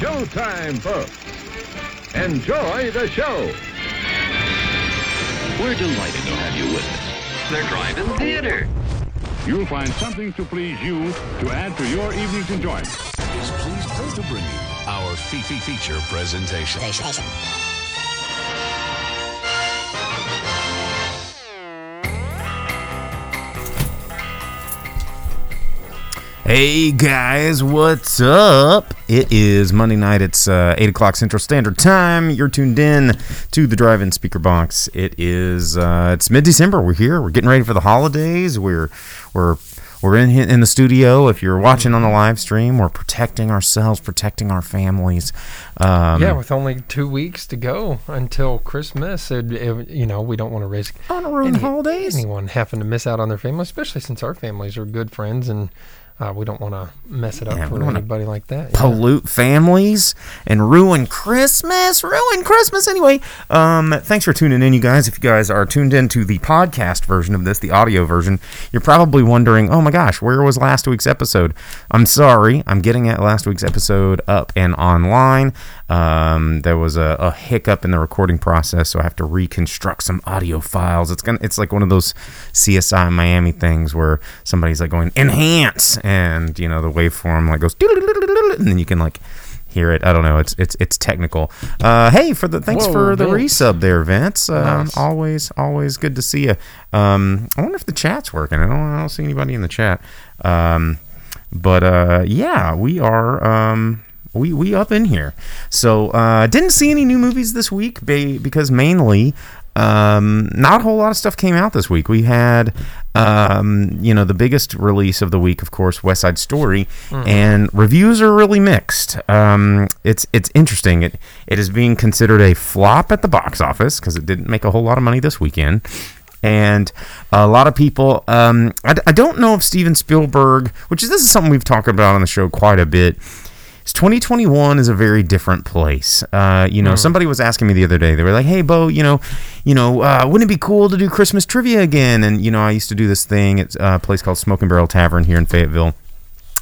showtime, folks. Enjoy the show. We're delighted to have you with us. They're driving theater. You'll find something to please you to add to your evening's enjoyment. is pleased to bring you our Fifi feature presentation. Hey guys, what's up? It is Monday night. It's uh, eight o'clock Central Standard Time. You're tuned in to the Drive-In Speaker Box. It is uh, it's mid-December. We're here. We're getting ready for the holidays. We're we're we're in in the studio. If you're watching on the live stream, we're protecting ourselves, protecting our families. Um, yeah, with only two weeks to go until Christmas, it, it- you know, we don't want to risk on ruin any- holidays. anyone having to miss out on their family, especially since our families are good friends and uh, we don't want to mess it up Yeah, for anybody like that. yeah. pollute families and ruin Christmas. Ruin Christmas anyway. Um, thanks for tuning in, you guys. If you guys are tuned in to the podcast version of this, the audio version, you're probably wondering, oh my gosh, where was last week's episode? I'm sorry, I'm getting at last week's episode up and online. Um, there was a, a hiccup in the recording process, so I have to reconstruct some audio files. It's gonna, it's like one of those CSI Miami things where somebody's like going enhance, and you know the waveform like goes, and then you can like hear it. I don't know. It's it's it's technical. Uh, hey, for the thanks Whoa, for the Vince. resub there, Vince. Um, Nice. Always always good to see you. Um, I wonder if the chat's working. I don't I don't see anybody in the chat. Um, but uh, yeah, we are. Um, we, we up in here. So uh, didn't see any new movies this week ba- because mainly um, not a whole lot of stuff came out this week. We had um, you know the biggest release of the week, of course, West Side Story, and reviews are really mixed. Um, it's it's interesting. It it is being considered a flop at the box office because it didn't make a whole lot of money this weekend and a lot of people um, I, I don't know if steven spielberg which is this is something we've talked about on the show quite a bit 2021 is a very different place. Uh, you know somebody was asking me the other day they were like hey bo you know you know uh, wouldn't it be cool to do christmas trivia again? And you know i used to do this thing at a place called Smoking barrel tavern here in fayetteville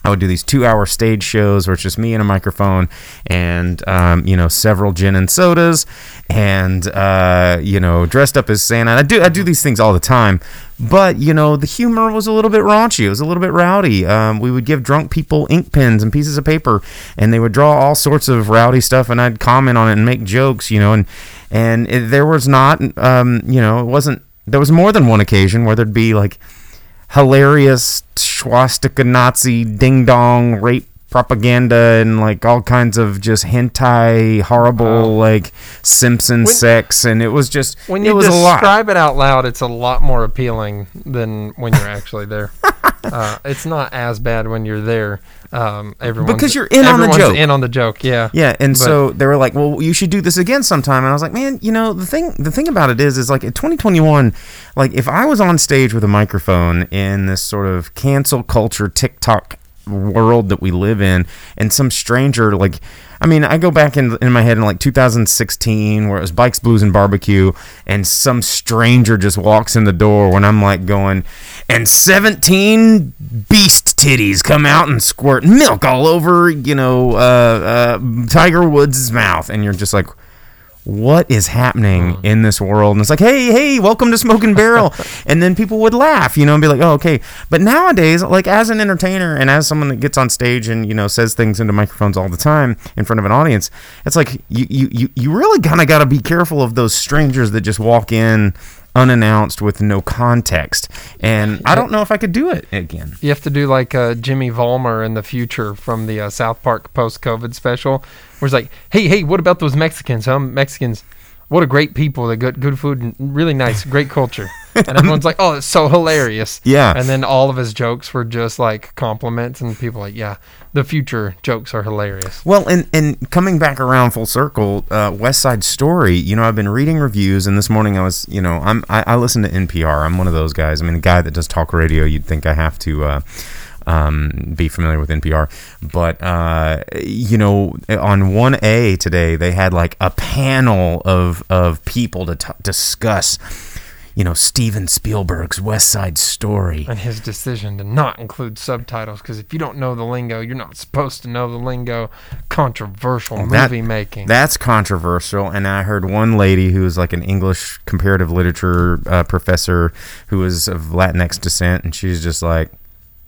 I would do these two-hour stage shows where it's just me and a microphone, and um, you know several gin and sodas, and uh, you know dressed up as Santa. I do I do these things all the time, but you know the humor was a little bit raunchy. It was a little bit rowdy. Um, we would give drunk people ink pens and pieces of paper, and they would draw all sorts of rowdy stuff, and I'd comment on it and make jokes. You know, and and it, there was not um, you know it wasn't there was more than one occasion where there'd be like hilarious swastika Nazi ding dong rape propaganda and like all kinds of just hentai horrible like Simpson When- sex and it was just When it you was a lot. describe it out loud, it's a lot more appealing than when you're actually there. uh, it's not as bad when you're there. Um, everyone's, Because you're in on the joke. In on the joke, yeah. Yeah, and But- so they were like, "Well, you should do this again sometime." And I was like, "Man, you know, the thing the thing about it is is like in 2021, like if I was on stage with a microphone in this sort of cancel culture TikTok world that we live in and some stranger like I mean, I go back in in my head in like 2016 where it was bikes, blues, and barbecue, and some stranger just walks in the door when I'm like going, and 17 beast titties come out and squirt milk all over, you know, uh, uh, Tiger Woods' mouth, and you're just like, what is happening oh. in this world? And it's like, hey, hey, welcome to Smoking Barrel. and then people would laugh, you know, and be like, oh, okay. But nowadays, like as an entertainer and as someone that gets on stage and, you know, says things into microphones all the time in front of an audience, it's like you, you, you, you really kind of got to be careful of those strangers that just walk in unannounced with no context. And I don't know if I could do it again. You have to do like uh, Jimmy Valmer in the future from the uh, South Park post-COVID special, where it's like, "Hey, hey, what about those Mexicans? Huh? Mexicans, what a great people! They got good food and really nice, great culture." And everyone's like, "Oh, it's so hilarious!" Yeah. And then all of his jokes were just like compliments, and people like, "Yeah, the future jokes are hilarious." Well, and and coming back around full circle, uh, West Side Story. You know, I've been reading reviews, and this morning I was, you know, I'm I, I listen to NPR. I'm one of those guys. I mean, a guy that does talk radio. You'd think I have to. Uh, um, be familiar with NPR, but uh, you know, on one A today they had like a panel of of people to t- discuss you know, Steven Spielberg's West Side Story. and his decision to not include subtitles because if you don't know the lingo, you're not supposed to know the lingo. Controversial That- movie making. That's controversial. And I heard one lady who was like an English comparative literature uh, professor who was of Latinx descent, and she's just like,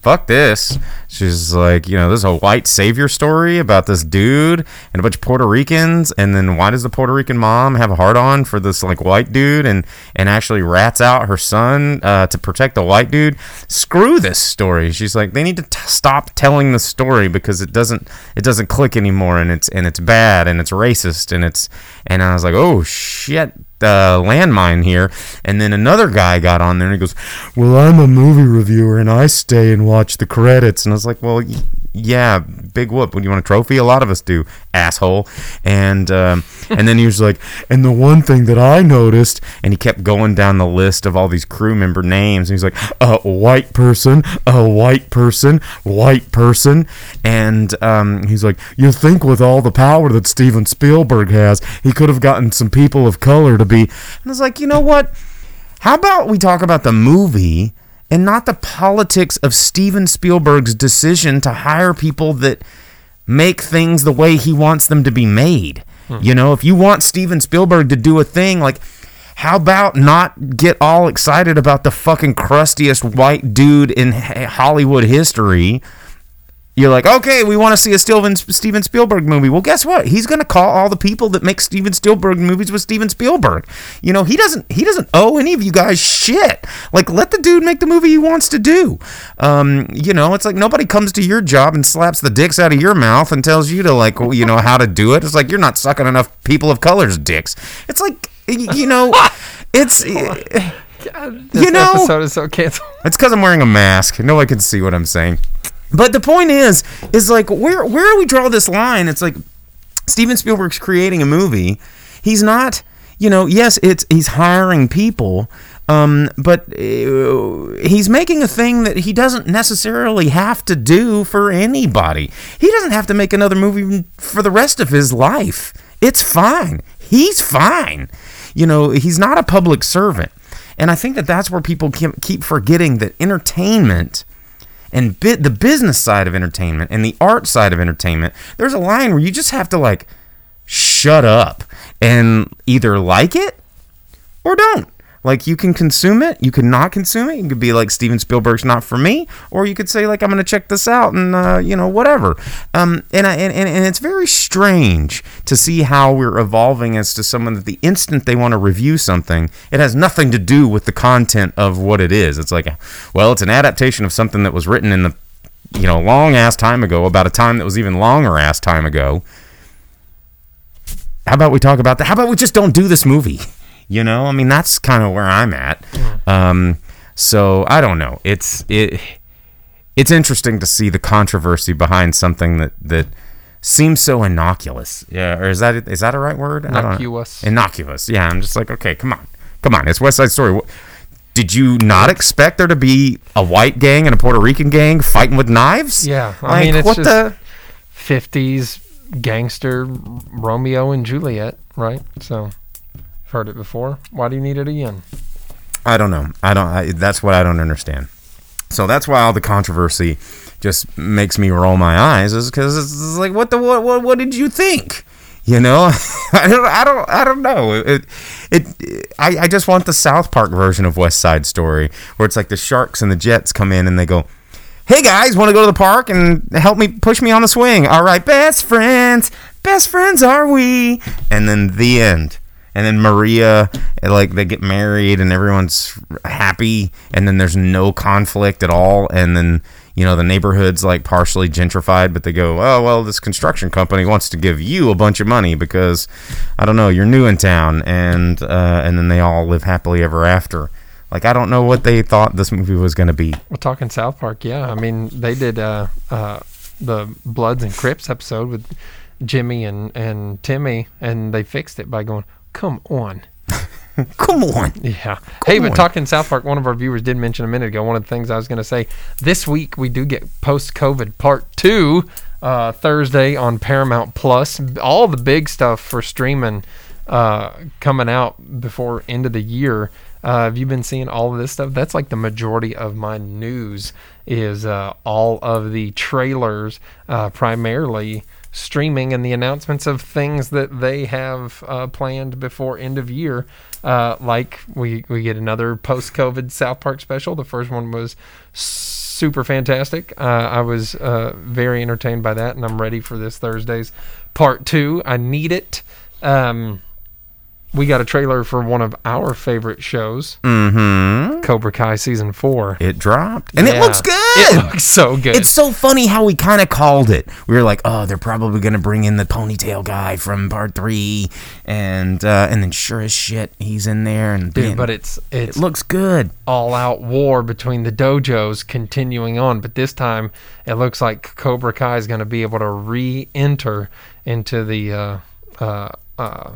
fuck this. She's like, you know, this is a white savior story about this dude and a bunch of Puerto Ricans. And then why does the Puerto Rican mom have a hard on for this like white dude and, and actually rats out her son uh, to protect the white dude? Screw this story. She's like, they need to t- stop telling the story because it doesn't it doesn't click anymore and it's and it's bad and it's racist and it's and I was like, oh shit uh, landmine here. And then another guy got on there and he goes, Well, I'm a movie reviewer and I stay and watch the credits. And I was like, Well, yeah, big whoop. Would you want a trophy? A lot of us do, asshole. And um, and then he was like, and the one thing that I noticed, and he kept going down the list of all these crew member names. And he's like, a white person, a white person, white person, and um, he's like, you think with all the power that Steven Spielberg has, he could have gotten some people of color to be. And I was like, you know what? How about we talk about the movie and not the politics of Steven Spielberg's decision to hire people that make things the way he wants them to be made? Hmm. You know, if you want Steven Spielberg to do a thing, like, how about not get all excited about the fucking crustiest white dude in Hollywood history? You're like, okay, we want to see a Steven, Steven Spielberg movie. Well, guess what? He's going to call all the people that make Steven Spielberg movies with Steven Spielberg. You know, he doesn't he doesn't owe any of you guys shit. Like, let the dude make the movie he wants to do. Um, you know, it's like nobody comes to your job and slaps the dicks out of your mouth and tells you to like, you know, how to do it. It's like you're not sucking enough people of color's dicks. It's like, you know, it's this you know- episode is so canceled. it's because I'm wearing a mask. No one can see what I'm saying. But the point is, is like where where do we draw this line? It's like Steven Spielberg's creating a movie. He's not, you know, yes, it's he's hiring people, um, but uh, he's making a thing that he doesn't necessarily have to do for anybody. He doesn't have to make another movie for the rest of his life. It's fine. He's fine. You know, he's not a public servant. And I think that that's where people keep keep forgetting that entertainment and the business side of entertainment and the art side of entertainment, there's a line where you just have to like shut up and either like it or don't. Like you can consume it, you can not consume it. You could be like Steven Spielberg's not for me, or you could say like I'm going to check this out and uh, you know whatever. Um, and, I, and and and it's very strange to see how we're evolving as to someone that the instant they want to review something, it has nothing to do with the content of what it is. It's like, well, it's an adaptation of something that was written in the you know long ass time ago about a time that was even longer ass time ago. How about we talk about that? How about we just don't do this movie? You know, I mean, that's kind of where I'm at. Um, so I don't know. It's it. It's interesting to see the controversy behind something that that seems so innocuous. Yeah, or is that is that a right word? I don't know. Innocuous. Innocuous. Yeah, I'm just like, okay, come on, come on. It's West Side Story. Did you not expect there to be a white gang and a Puerto Rican gang fighting with knives? Yeah, I Like, mean it's what just the? 50s gangster Romeo and Juliet, right? So, I've heard it before. Why do you need it again? I don't know. I don't. I, that's what I don't understand. So that's why all the controversy just makes me roll my eyes, is because it's like, what the what, what what did you think? You know, I don't I don't I don't know. It, it I I just want the South Park version of West Side Story, where it's like the Sharks and the Jets come in and they go. Hey guys, want to go to the park and help me push me on the swing? All right, best friends, best friends are we? And then the end and then Maria, like they get married and everyone's happy, and then there's no conflict at all, and then you know the neighborhood's like partially gentrified, but they go, oh well, this construction company wants to give you a bunch of money because I don't know, you're new in town, and uh, and then they all live happily ever after. Like I don't know what they thought this movie was going to be. We're talking South Park, yeah. I mean, they did uh, uh, the Bloods and Crips episode with Jimmy and, and Timmy, and they fixed it by going, come on. Come on, Yeah. hey, but on. talking South Park, one of our viewers did mention a minute ago. One of the things I was going to say this week we do get post COVID part two uh, Thursday on Paramount Plus. All the big stuff for streaming uh, coming out before end of the year. Uh, have you been seeing all of this stuff? That's like the majority of my news is uh, all of the trailers, uh, primarily streaming and the announcements of things that they have uh, planned before end of year. Uh, like we we get another post COVID South Park special. The first one was super fantastic. Uh, I was uh, very entertained by that, and I'm ready for this Thursday's part two. I need it. Um, we got a trailer for one of our favorite shows, Mm-hmm. Cobra Kai season four. It dropped, and it looks good. It looks so good. It's so funny how we kind of called it. We were like, "Oh, they're probably going to bring in the ponytail guy from part three, and uh, and then sure as shit, he's in there, and Dude, man, but it's it's it looks good. all out war between the dojos continuing on, but this time it looks like Cobra Kai is going to be able to re-enter into the uh, uh, uh,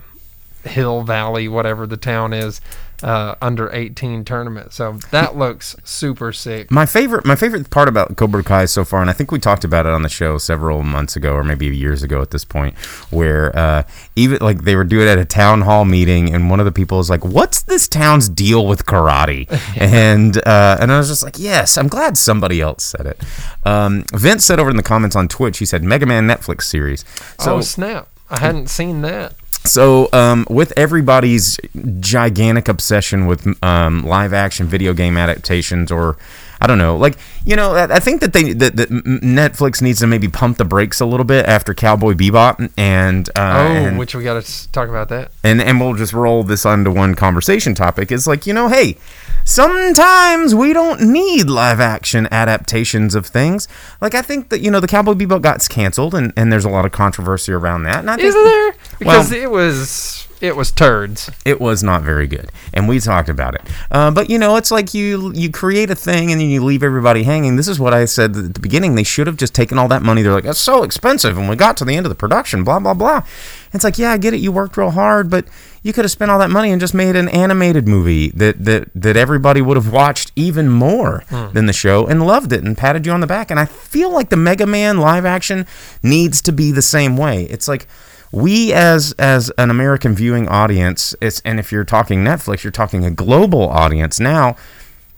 Hill Valley, whatever the town is, uh, under 18 tournament. So that looks super sick. My favorite, my favorite part about Cobra Kai so far, and I think we talked about it on the show several months ago, or maybe years ago at this point, where uh, even like they were doing it at a town hall meeting, and one of the people was like, "What's this town's deal with karate?" and uh, and I was just like, "Yes, I'm glad somebody else said it." Um, Vince said over in the comments on Twitch, he said Mega Man Netflix series. So oh snap! I hadn't seen that. So, um, with everybody's gigantic obsession with um, live action video game adaptations, or I don't know, like you know, I I think that they that, that Netflix needs to maybe pump the brakes a little bit after Cowboy Bebop, and uh, Oh, and, which we got to talk about that. and and we'll just roll this onto one conversation topic. Is like you know, hey, sometimes we don't need live action adaptations of things. Like I think that you know, the Cowboy Bebop got canceled, and and there's a lot of controversy around that. Think Is there? Because Well- it was it was turds. it was not very good and we talked about it. Uh, but you know it's like you you create a thing and then you leave everybody hanging. This is what i said at the beginning. They should have just taken all that money. They're like that's so expensive and we got to the end of the production blah blah blah. It's like yeah i get it. You worked real hard but you could have spent all that money and just made an animated movie that that, that everybody would have watched even more than the show and loved it and patted you on the back. And i feel like the mega man live action needs to be the same way. It's like we as as an American viewing audience, and if you're talking Netflix, you're talking a global audience now.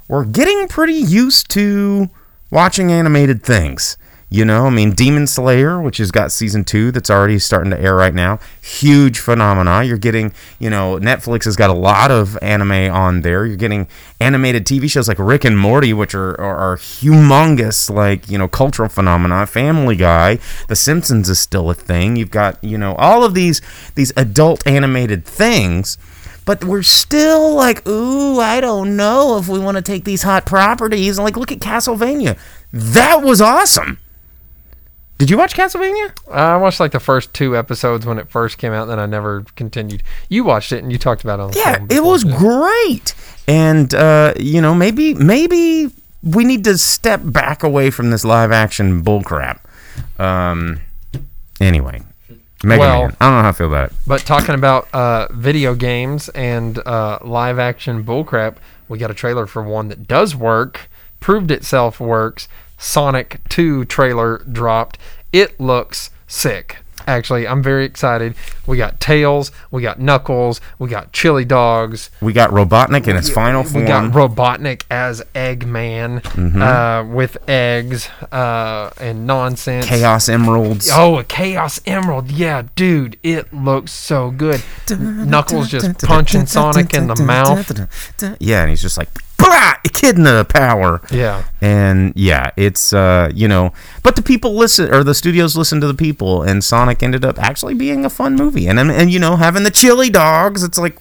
We're getting pretty used to watching animated things. You know, I mean, Demon Slayer, which has got season two that's already starting to air right now, huge phenomena. You're getting, you know, Netflix has got a lot of anime on there. You're getting animated TV shows like Rick and Morty, which are, are, are humongous, like, you know, cultural phenomena. Family Guy, The Simpsons is still a thing. You've got, you know, all of these these adult animated things but we're still like, ooh, I don't know if we want to take these hot properties. Like, look at Castlevania. That was awesome. Did you watch Castlevania? I watched like the first two episodes when it first came out, and then I never continued. You watched it and you talked about it on the Yeah, it was yeah. great. And uh, you know, maybe maybe we need to step back away from this live action bullcrap. Um. Anyway, Mega Well- Man. I don't know how I feel about it. But talking about uh, video games and uh, live action bullcrap, we got a trailer for one that does work, proved itself works. Sonic 2 trailer dropped. It looks sick. Actually, I'm very excited. We got Tails, we got Knuckles, we got Chili Dogs, We got Robotnik in his final form. we got Robotnik as Eggman Mm-hmm. uh, with eggs uh, and nonsense. Chaos Emeralds. Oh, a Chaos Emerald. Yeah, dude, it looks so good. Knuckles just punching Sonic in the mouth. Yeah, and he's just like, "Blah! Echidna power. Yeah. And yeah, it's uh, you know, but the people listen or the studios listen to the people, and Sonic ended up actually being a fun movie. And and, and you know, having the chili dogs, it's like.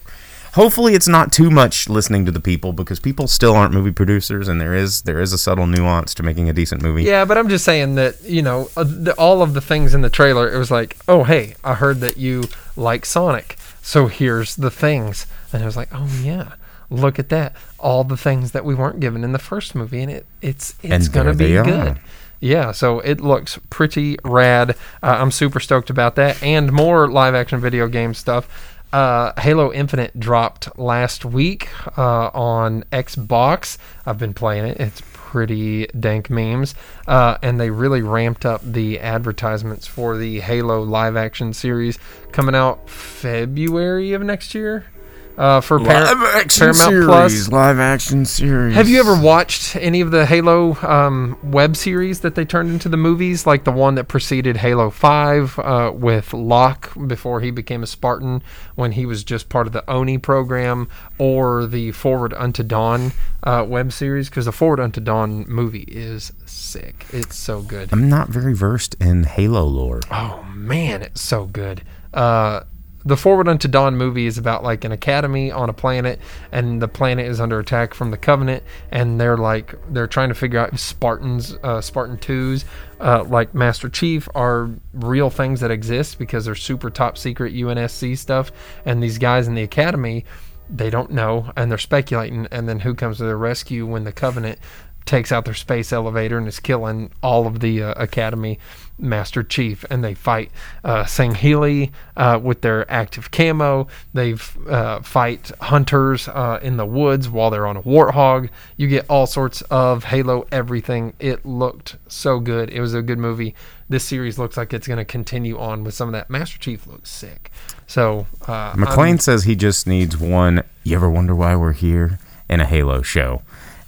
Hopefully, it's not too much listening to the people because people still aren't movie producers, and there is there is a subtle nuance to making a decent movie. Yeah, but I'm just saying that, you know, uh, all of the things in the trailer, it was like, oh, hey, I heard that you like Sonic. So here's the things. And I was like, oh, yeah. Look at that. All the things that we weren't given in the first movie. And it it's it's And to be good. are. Yeah, so it looks pretty rad. Uh, I'm super stoked about that. And more live action video game stuff. Uh, Halo Infinite dropped last week uh, on Xbox. I've been playing it. It's pretty dank memes. Uh, and they really ramped up the advertisements for the Halo live action series coming out February of next year. Uh, for Par- live action Paramount series, Plus. live action series. Have you ever watched any of the Halo um, web series that they turned into the movies, like the one that preceded Halo Five uh, with Locke before he became a Spartan, when he was just part of the Oni program, or the Forward Unto Dawn uh, web series? Because the Forward Unto Dawn movie is sick. It's so good. I'm not very versed in Halo lore. Oh man, it's so good. Uh, the Forward Unto Dawn movie is about like an academy on a planet, and the planet is under attack from the Covenant, and they're like they're trying to figure out if Spartans, uh, Spartan twos, uh, like Master Chief, are real things that exist because they're super top secret UNSC stuff, and these guys in the academy. They don't know, and they're speculating. And then who comes to their rescue when the Covenant takes out their space elevator and is killing all of the uh, Academy Master Chief, and they fight uh, Sangheili uh, with their active camo. They uh, fight hunters uh, in the woods while they're on a warthog. You get all sorts of Halo everything. It looked so good. It was a good movie. This series looks like it's going to continue on with some of that. Master Chief looks sick. So uh, McLean I'm- says he just needs one. You ever wonder why we're here in a Halo show?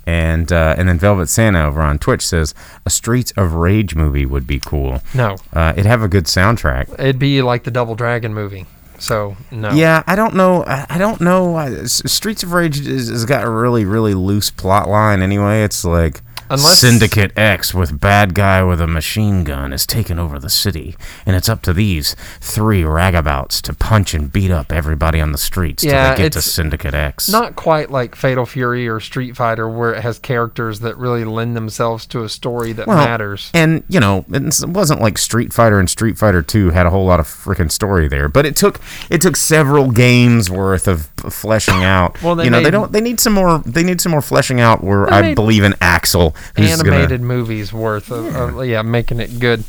And uh, and then Velvet Santa over on Twitch says a Streets of Rage movie would be cool. no, Uh, it'd have a good soundtrack. it'd be like the Double Dragon movie. So no. Yeah, I don't know. I, I don't know. Streets of Rage has got a really, really loose plot line. Anyway, it's like Unless- Syndicate X with bad guy with a machine gun has taken over the city, and it's up to these three ragabouts to punch and beat up everybody on the streets Yeah, till they get to Syndicate X. not quite like Fatal Fury or Street Fighter, where it has characters that really lend themselves to a story that Well, matters. And you know, it wasn't like Street Fighter and Street Fighter Two had a whole lot of freaking story there, but it took it took several games worth of fleshing out. Well, you know, they don't. They need some more. They need some more fleshing out. Where I made believe in Axel, who's Animated gonna. movies worth of, of yeah, making it good.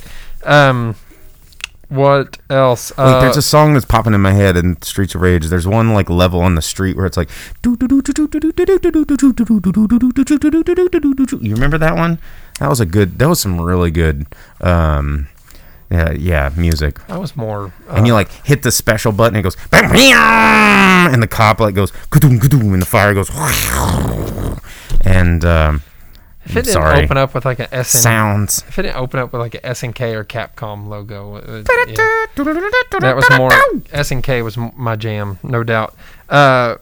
Um, what else? Wait, Uh, there's a song that's popping in my head in Streets of Rage. There's one like level on the street where it's like. You remember that one? That was a good. That was some really good. Um, yeah, yeah, music. that was more. Uh, and you like hit the special button and it goes and the cop like goes "Ka-doom, ka-doom," and the fire goes and um if it didn't sorry. open up with like a SN, sounds if it didn't open up with like a SNK or Capcom logo, it yeah. that was more SNK was my jam, no doubt. Uh,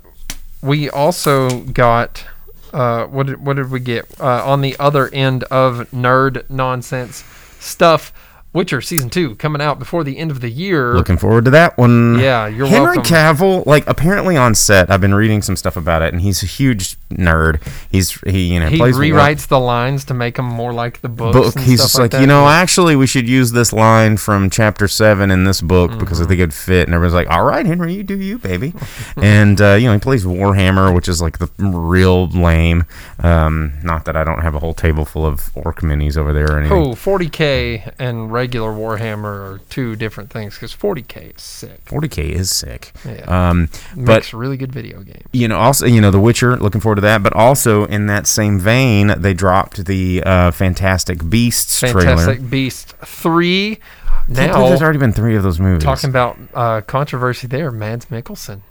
we also got uh, what did what did we get uh, on the other end of nerd nonsense stuff? Witcher season two coming out before the end of the year. looking forward to that one Yeah, you're henry welcome. cavill like apparently on set i've been reading some stuff about it and he's a huge nerd he's he you know he one- rewrites the lines to make them more like the books. book and he's like, that. you know actually we should use this line from chapter 7 in this book because i Mm-hmm. think it'd fit and everyone's like all right henry you do you baby and uh, you know he plays warhammer which is like the real lame um, not that i don't have a whole table full of orc minis over there or anything Oh, 40k and regular Warhammer are two different things because 40k is sick. 40k is sick Yeah. um, Makes but a really good video game. you know also you know the witcher looking forward to that but also in that same vein they dropped the uh, fantastic beasts Fantastic trailer Beast 3. Now, there's already been three of those movies talking about uh, controversy there, Mads Mikkelsen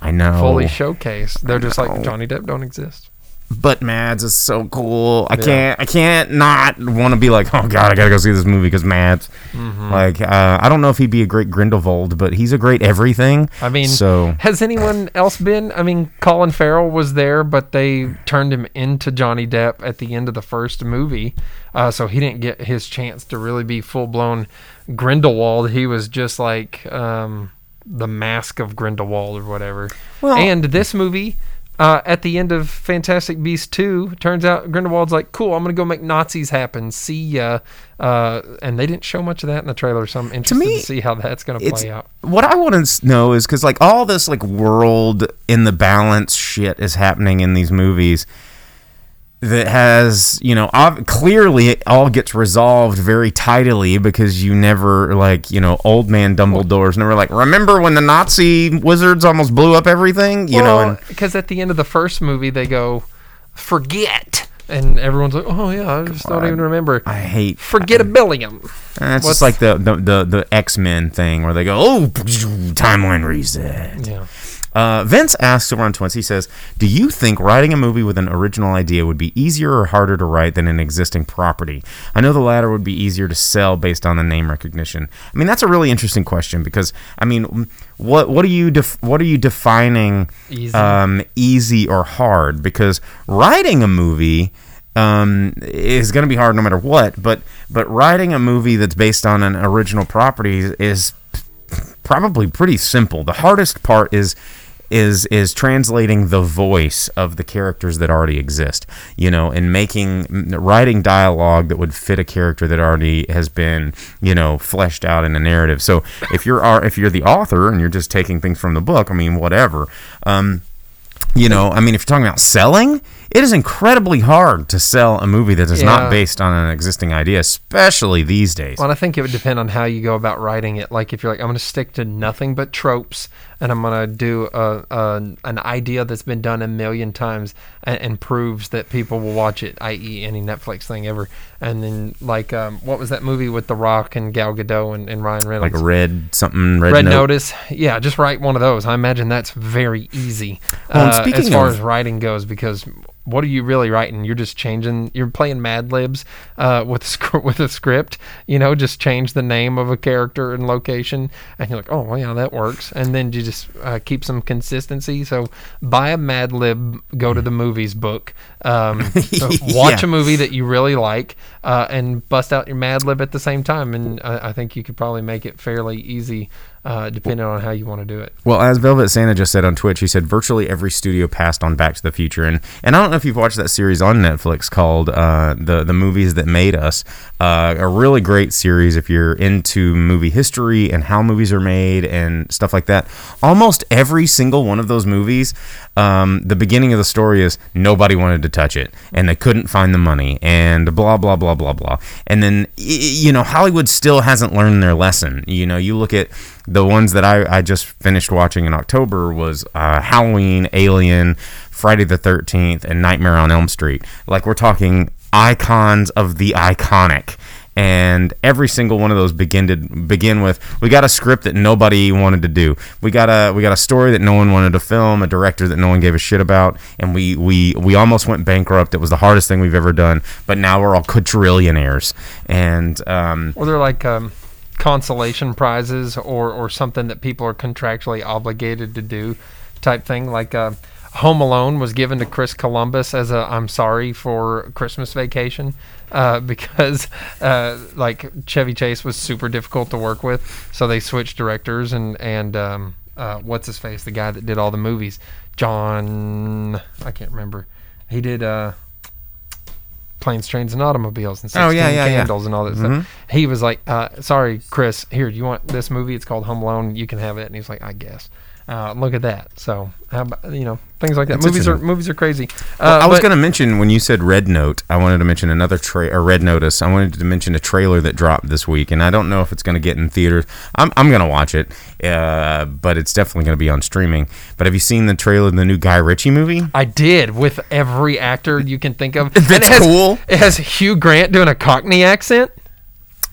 i know fully showcased. They're just like. Johnny Depp don't exist. But Mads is so cool. I Yeah. can't, I can't not want to be like, oh god, I gotta go see this movie because Mads. Mm-hmm. Like, uh, I don't know if he'd be a great Grindelwald, but he's a great everything. I mean, so has anyone else been? I mean, Colin Farrell was there, but they turned him into Johnny Depp at the end of the first movie, uh, so he didn't get his chance to really be full blown Grindelwald. He was just like um, the mask of Grindelwald or whatever. Well- and this movie. Uh, at the end of Fantastic Beasts 2, turns out Grindelwald's like, cool, I'm going to go make Nazis happen. See ya. Uh, and they didn't show much of that in the trailer, so I'm interested to, me, see how that's going to play out. what I want to know is because like all this like world in the balance shit is happening in these movies that has you know ob- clearly it all gets resolved very tidily because you never like you know old man Dumbledore's never like remember when the Nazi wizards almost blew up everything? You know because at the end of the first movie they go forget. And everyone's like oh yeah i just don't even remember. I hate forget a billion It's What's- just like the the the, the X Men thing where they go, oh, timeline reset. yeah Uh, Vince asks over on Twitch. He says, "Do you think writing a movie with an original idea would be easier or harder to write than an existing property? I know the latter would be easier to sell based on the name recognition. I mean, that's a really interesting question because I mean, what what are you def- what are you defining Easy. um, easy or hard? Because writing a movie." um, is going to be hard no matter what. But but writing a movie that's based on an original property is probably pretty simple. The hardest part is is is translating the voice of the characters that already exist. You know, and making writing dialogue that would fit a character that already has been you know fleshed out in a narrative. So if you're if you're the author and you're just taking things from the book, I mean, whatever. Um, you know, I mean, if you're talking about selling, it is incredibly hard to sell a movie that is Yeah. not based on an existing idea, especially these days. Well, I think it would depend on how you go about writing it. Like if you're like, I'm going to stick to nothing but tropes, and I'm going to do a, a an idea that's been done a million times and, and proves that people will watch it, i.e., any Netflix thing ever. And then like, um, what was that movie with The Rock and Gal Gadot and, and Ryan Reynolds? like a red something, red, Red note. Notice, yeah, just write one of those. I imagine that's very easy Well, uh, speaking as far of- as writing goes, because what are you really writing? You're just changing. You're playing Mad Libs uh, with a sc- with a script. You know, just change the name of a character and location, and you're like, oh, well, yeah, that works. And then you just uh, keep some consistency. So buy a Mad Lib, go to the movies book, um, watch Yeah. a movie that you really like, uh, and bust out your Mad Lib at the same time. And I, I think you could probably make it fairly easy, uh, depending on how you want to do it. Well, as Velvet Santa just said on Twitch, he said virtually every studio passed on Back to the Future, and and I don't know if you've watched that series on Netflix called uh, the the movies that made us. Uh, a really great series if you're into movie history and how movies are made and stuff like that. Almost every single one of those movies, um, the beginning of the story is nobody wanted to touch it and they couldn't find the money and blah blah blah blah blah. And then you know Hollywood still hasn't learned their lesson. You know, you look at the ones that I, I just finished watching in October was uh, Halloween, Alien, Friday the Thirteenth, and Nightmare on Elm Street. Like we're talking icons of the iconic. And every single one of those begin to begin with we got a script that nobody wanted to do. We got a we got a story that no one wanted to film, a director that no one gave a shit about, and we we we almost went bankrupt. It was the hardest thing we've ever done, but now we're all quadrillionaires. And um, Or they're like um, consolation prizes or, or something that people are contractually obligated to do type thing. Like uh, Home Alone was given to Chris Columbus as a I'm sorry for Christmas vacation uh, because uh, like Chevy Chase was super difficult to work with. So they switched directors and, and um, uh, what's his face? The guy that did all the movies. John, I can't remember. He did. Uh, planes, trains, and automobiles and 16 Oh, yeah, yeah, yeah. candles and all that stuff. He was like, uh, "Sorry, Chris. Here, do you want this movie? It's called Home Alone. You can have it." And he's like, "I guess." Uh, look at that. So, how about, you know, things like that. That's movies are movies are crazy. Well, Uh, I was going to mention when you said Red Note, I wanted to mention another tra- or Red Notice. I wanted to mention a trailer that dropped this week, and I don't know if it's going to get in theaters. I'm, I'm going to watch it, uh, but it's definitely going to be on streaming. But have you seen the trailer of the new Guy Ritchie movie? I did with every actor you can think of. That's it has, cool. It has Hugh Grant doing a Cockney accent,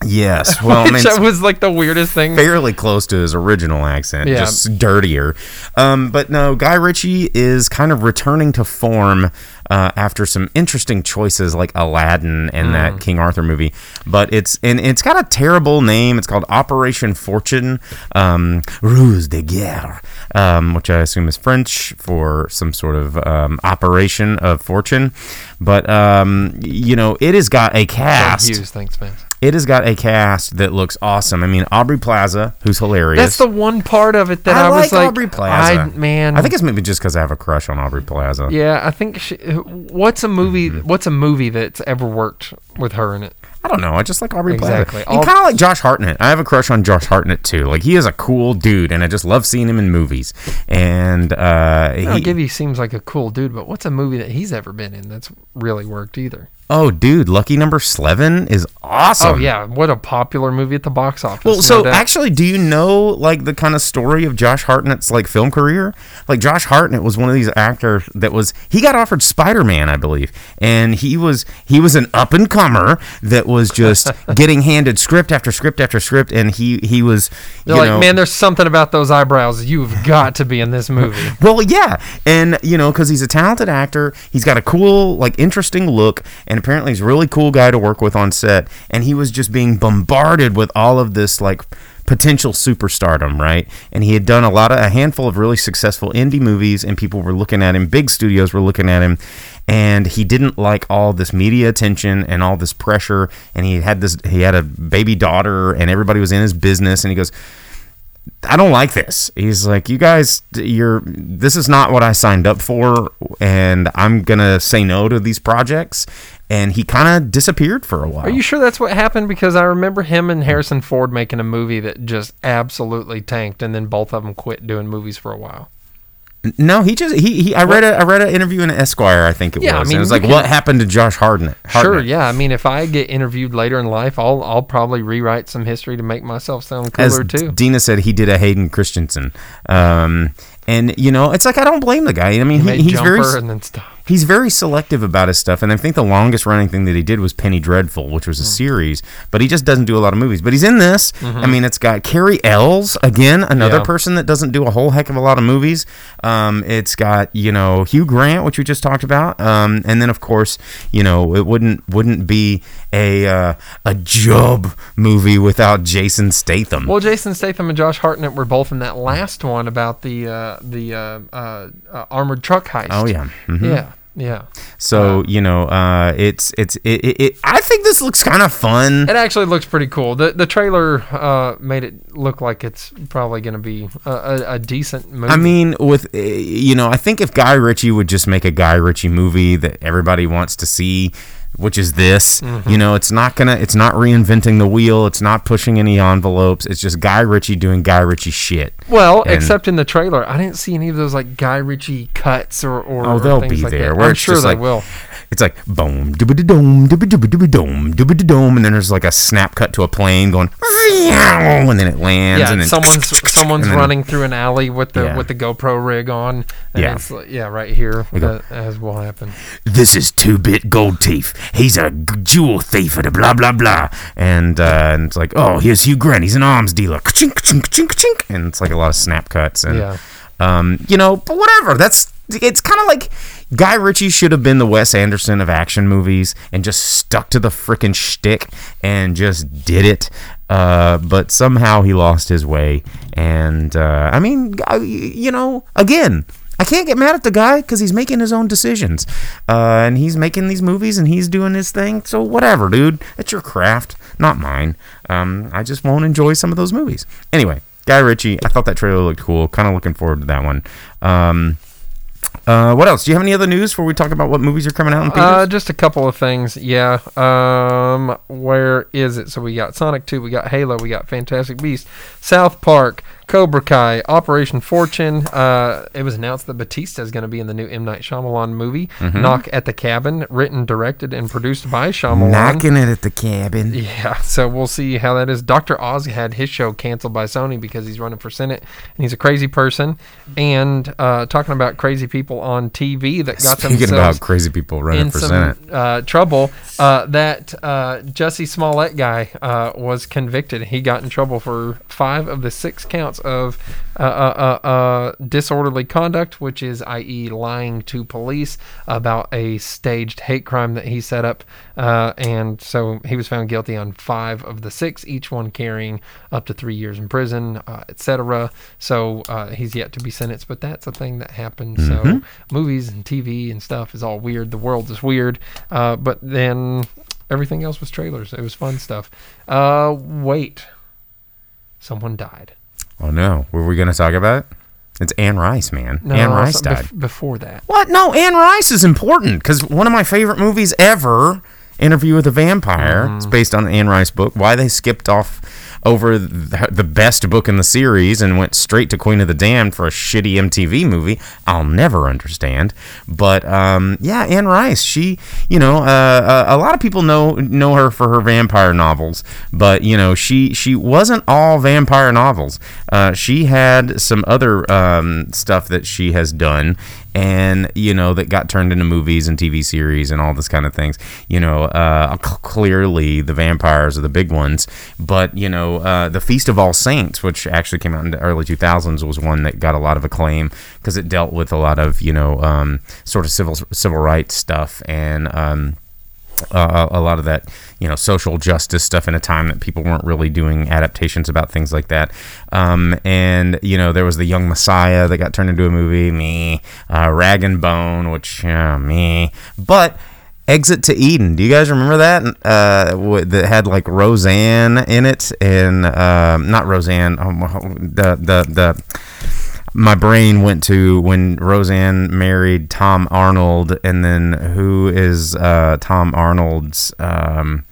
Yes. Well, I mean, was like the weirdest thing. fairly close to his original accent, Yeah. just dirtier. Um, but no, Guy Ritchie is kind of returning to form uh, after some interesting choices like Aladdin and Mm. that King Arthur movie. But it's and it's got a terrible name. It's called Operation Fortune, um, Ruse de Guerre, um, which I assume is French for some sort of um, operation of fortune. But um, you know, it has got a cast. Hughes, thanks, man. It has got a cast that looks awesome. I mean, Aubrey Plaza, who's hilarious. That's the one part of it that I, I, was like like, Aubrey Plaza. I, man, I think it's maybe just because I have a crush on Aubrey Plaza. Yeah, I think she, what's a movie? Mm-hmm. What's a movie that's ever worked with her in it? I don't know. I just like Aubrey Exactly. Plaza. And kind of like Josh Hartnett. I have a crush on Josh Hartnett too. Like he is a cool dude, and I just love seeing him in movies. And uh, I he, give you seems like a cool dude, but what's a movie that he's ever been in that's really worked either? Oh, dude, Lucky Number Slevin is awesome. Oh yeah, what a popular movie at the box office. Well, so actually, do you know like the kind of story of Josh Hartnett's like film career? Like Josh Hartnett was one of these actors that was he got offered Spider Man, I believe, and he was he was an up and comer that was just getting handed script after script after script, and he he was They're like, know, man, there's something about those eyebrows. You've got to be in this movie. Well, yeah, and you know, because he's a talented actor, he's got a cool, like, interesting look, and apparently he's a really cool guy to work with on set. And he was just being bombarded with all of this, like, potential superstardom, right? And he had done a lot of a handful of really successful indie movies, and people were looking at him. Big studios were looking at him, and he didn't like all this media attention and all this pressure. And he had this, he had a baby daughter, and everybody was in his business, and he goes. I don't like this. He's like, you guys, you're. This is not what I signed up for, and I'm gonna say no to these projects. And he kind of disappeared for a while. Are you sure that's what happened? Because I remember him and Harrison Ford making a movie that just absolutely tanked, and then both of them quit doing movies for a while. No, he just he, he I read a I read an interview in Esquire, I think it Yeah, I mean, and it was like, can- what happened to Josh Hartnett? Sure, yeah. I mean, if I get interviewed later in life, I'll I'll probably rewrite some history to make myself sound As cooler too. Dina said, he did a Hayden Christensen, um, and you know, it's like I don't blame the guy. I mean, He he, he's very and then stuff. He's very selective about his stuff and i think the longest running thing that he did was penny dreadful which was a series but he just doesn't do a lot of movies. But he's in this. I mean it's got Cary Elwes again another Yeah. person that doesn't do a whole heck of a lot of movies. Um, it's got you know hugh grant which we just talked about. Um, and then of course you know it wouldn't wouldn't be a uh, a job movie without jason statham. Well, Jason Statham and Josh Hartnett were both in that last one about the uh, the uh, uh, uh, armored truck heist. oh yeah. Mhm. yeah, yeah. so you know uh, it's it's it, it, it i think this looks kind of fun It actually looks pretty cool. The the trailer uh, made it look like it's probably going to be a, a, a decent movie. I mean, with uh, you know, I think if Guy Ritchie would just make a Guy Ritchie movie that everybody wants to see, which is this, Mm-hmm. you know, it's not gonna, it's not reinventing the wheel, it's not pushing any envelopes, it's just Guy Ritchie doing Guy Ritchie shit. well, and- except in the trailer, I didn't see any of those like Guy Ritchie cuts or or Oh, they'll things be like there. I'm sure they like, will. It's like boom, dooba dome, dooba dooba dome, dooba dome, and then there's like a snap cut to a plane going, and then it lands, Yeah, and then someone's someone's then- running through an alley with the Yeah. with the GoPro rig on. And Yeah. yeah, right here that, as will happen. this is two bit gold teeth. He's a jewel thief and a blah blah blah. And uh, and it's like, oh, here's Hugh Grant. He's an arms dealer. Ka-chink, ka-chink, ka-chink, ka-chink. And it's like a lot of snap cuts and Yeah. um, you know, but whatever. That's it's kind of like Guy Ritchie should have been the Wes Anderson of action movies and just stuck to the freaking shtick and just did it. Uh, but somehow he lost his way. And uh, I mean, you know, again. I can't get mad at the guy because he's making his own decisions, uh, and he's making these movies and he's doing his thing. So whatever, dude. It's your craft, not mine. Um, I just won't enjoy some of those movies. Anyway, Guy Ritchie. I thought that trailer looked cool. Kind of looking forward to that one. Um, uh, what else? Do you have any other news before we talk about what movies are coming out in theaters? Uh, just a couple of things. Yeah. Um, where is it? So we got Sonic 2, we got Halo, we got Fantastic Beast, South Park, Cobra Kai, Operation Fortune. Uh, it was announced that Bautista is going to be in the new M Night Shyamalan movie, Mm-hmm. Knock at the Cabin, written, directed, and produced by Shyamalan. Knocking it at the cabin. Yeah, so we'll see how that is. Dr. Oz had his show canceled by Sony because he's running for Senate and he's a crazy person. And uh, talking about crazy people on TV that got Speaking themselves about crazy people running for some Senate. uh, trouble, uh, that uh, Jussie Smollett guy uh, was convicted. He got in trouble for five of the six counts of uh, uh, uh, uh, disorderly conduct, which is, i.e., lying to police about a staged hate crime that he set up. Uh, and so he was found guilty on five of the six, each one carrying up to three years in prison, uh, etc. So uh, he's yet to be sentenced, but that's a thing that happens. So movies and TV and stuff is all weird. The world is weird. Uh, but then everything else was trailers. It was fun stuff. Uh, wait, someone died. Oh no, were we going to talk about it? It's Anne Rice, man. No, Anne Rice some- bef- died. before that. What? No, Anne Rice is important because one of my favorite movies ever, Interview with a Vampire, Mm-hmm. it's based on the Anne Rice book. Why they skipped off over the, best book in the series and went straight to Queen of the Damned for a shitty MTV movie. I'll never understand. But um, yeah, Anne Rice, she, you know, uh, a, a lot of people know know her for her vampire novels, but you know, she she wasn't all vampire novels. Uh, she had some other um, stuff that she has done and you know that got turned into movies and TV series and all this kind of things. You know, uh, clearly the vampires are the big ones, but you know, uh, the Feast of All Saints, which actually came out in the early 2000s, was one that got a lot of acclaim because it dealt with a lot of you know um, sort of civil civil rights stuff and. Um, uh, a lot of that, you know, social justice stuff in a time that people weren't really doing adaptations about things like that. Um, and you know, there was the Young Messiah that got turned into a movie. Me, uh, Rag and Bone, which uh, me, but. Exit to Eden. Do you guys remember that? Uh, that had like Roseanne in it, and um, not Roseanne. Um, the the the my brain went to when Roseanne married Tom Arnold, and then who is uh, Tom Arnold's um,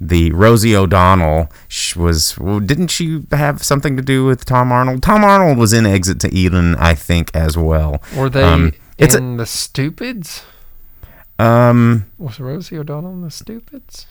the Rosie O'Donnell sh- was well, didn't she have something to do with Tom Arnold? Tom Arnold was in Exit to Eden, I think, as well. Were they Um, it's a- in the Stupids? Um, Was Rosie O'Donnell in the Stupids?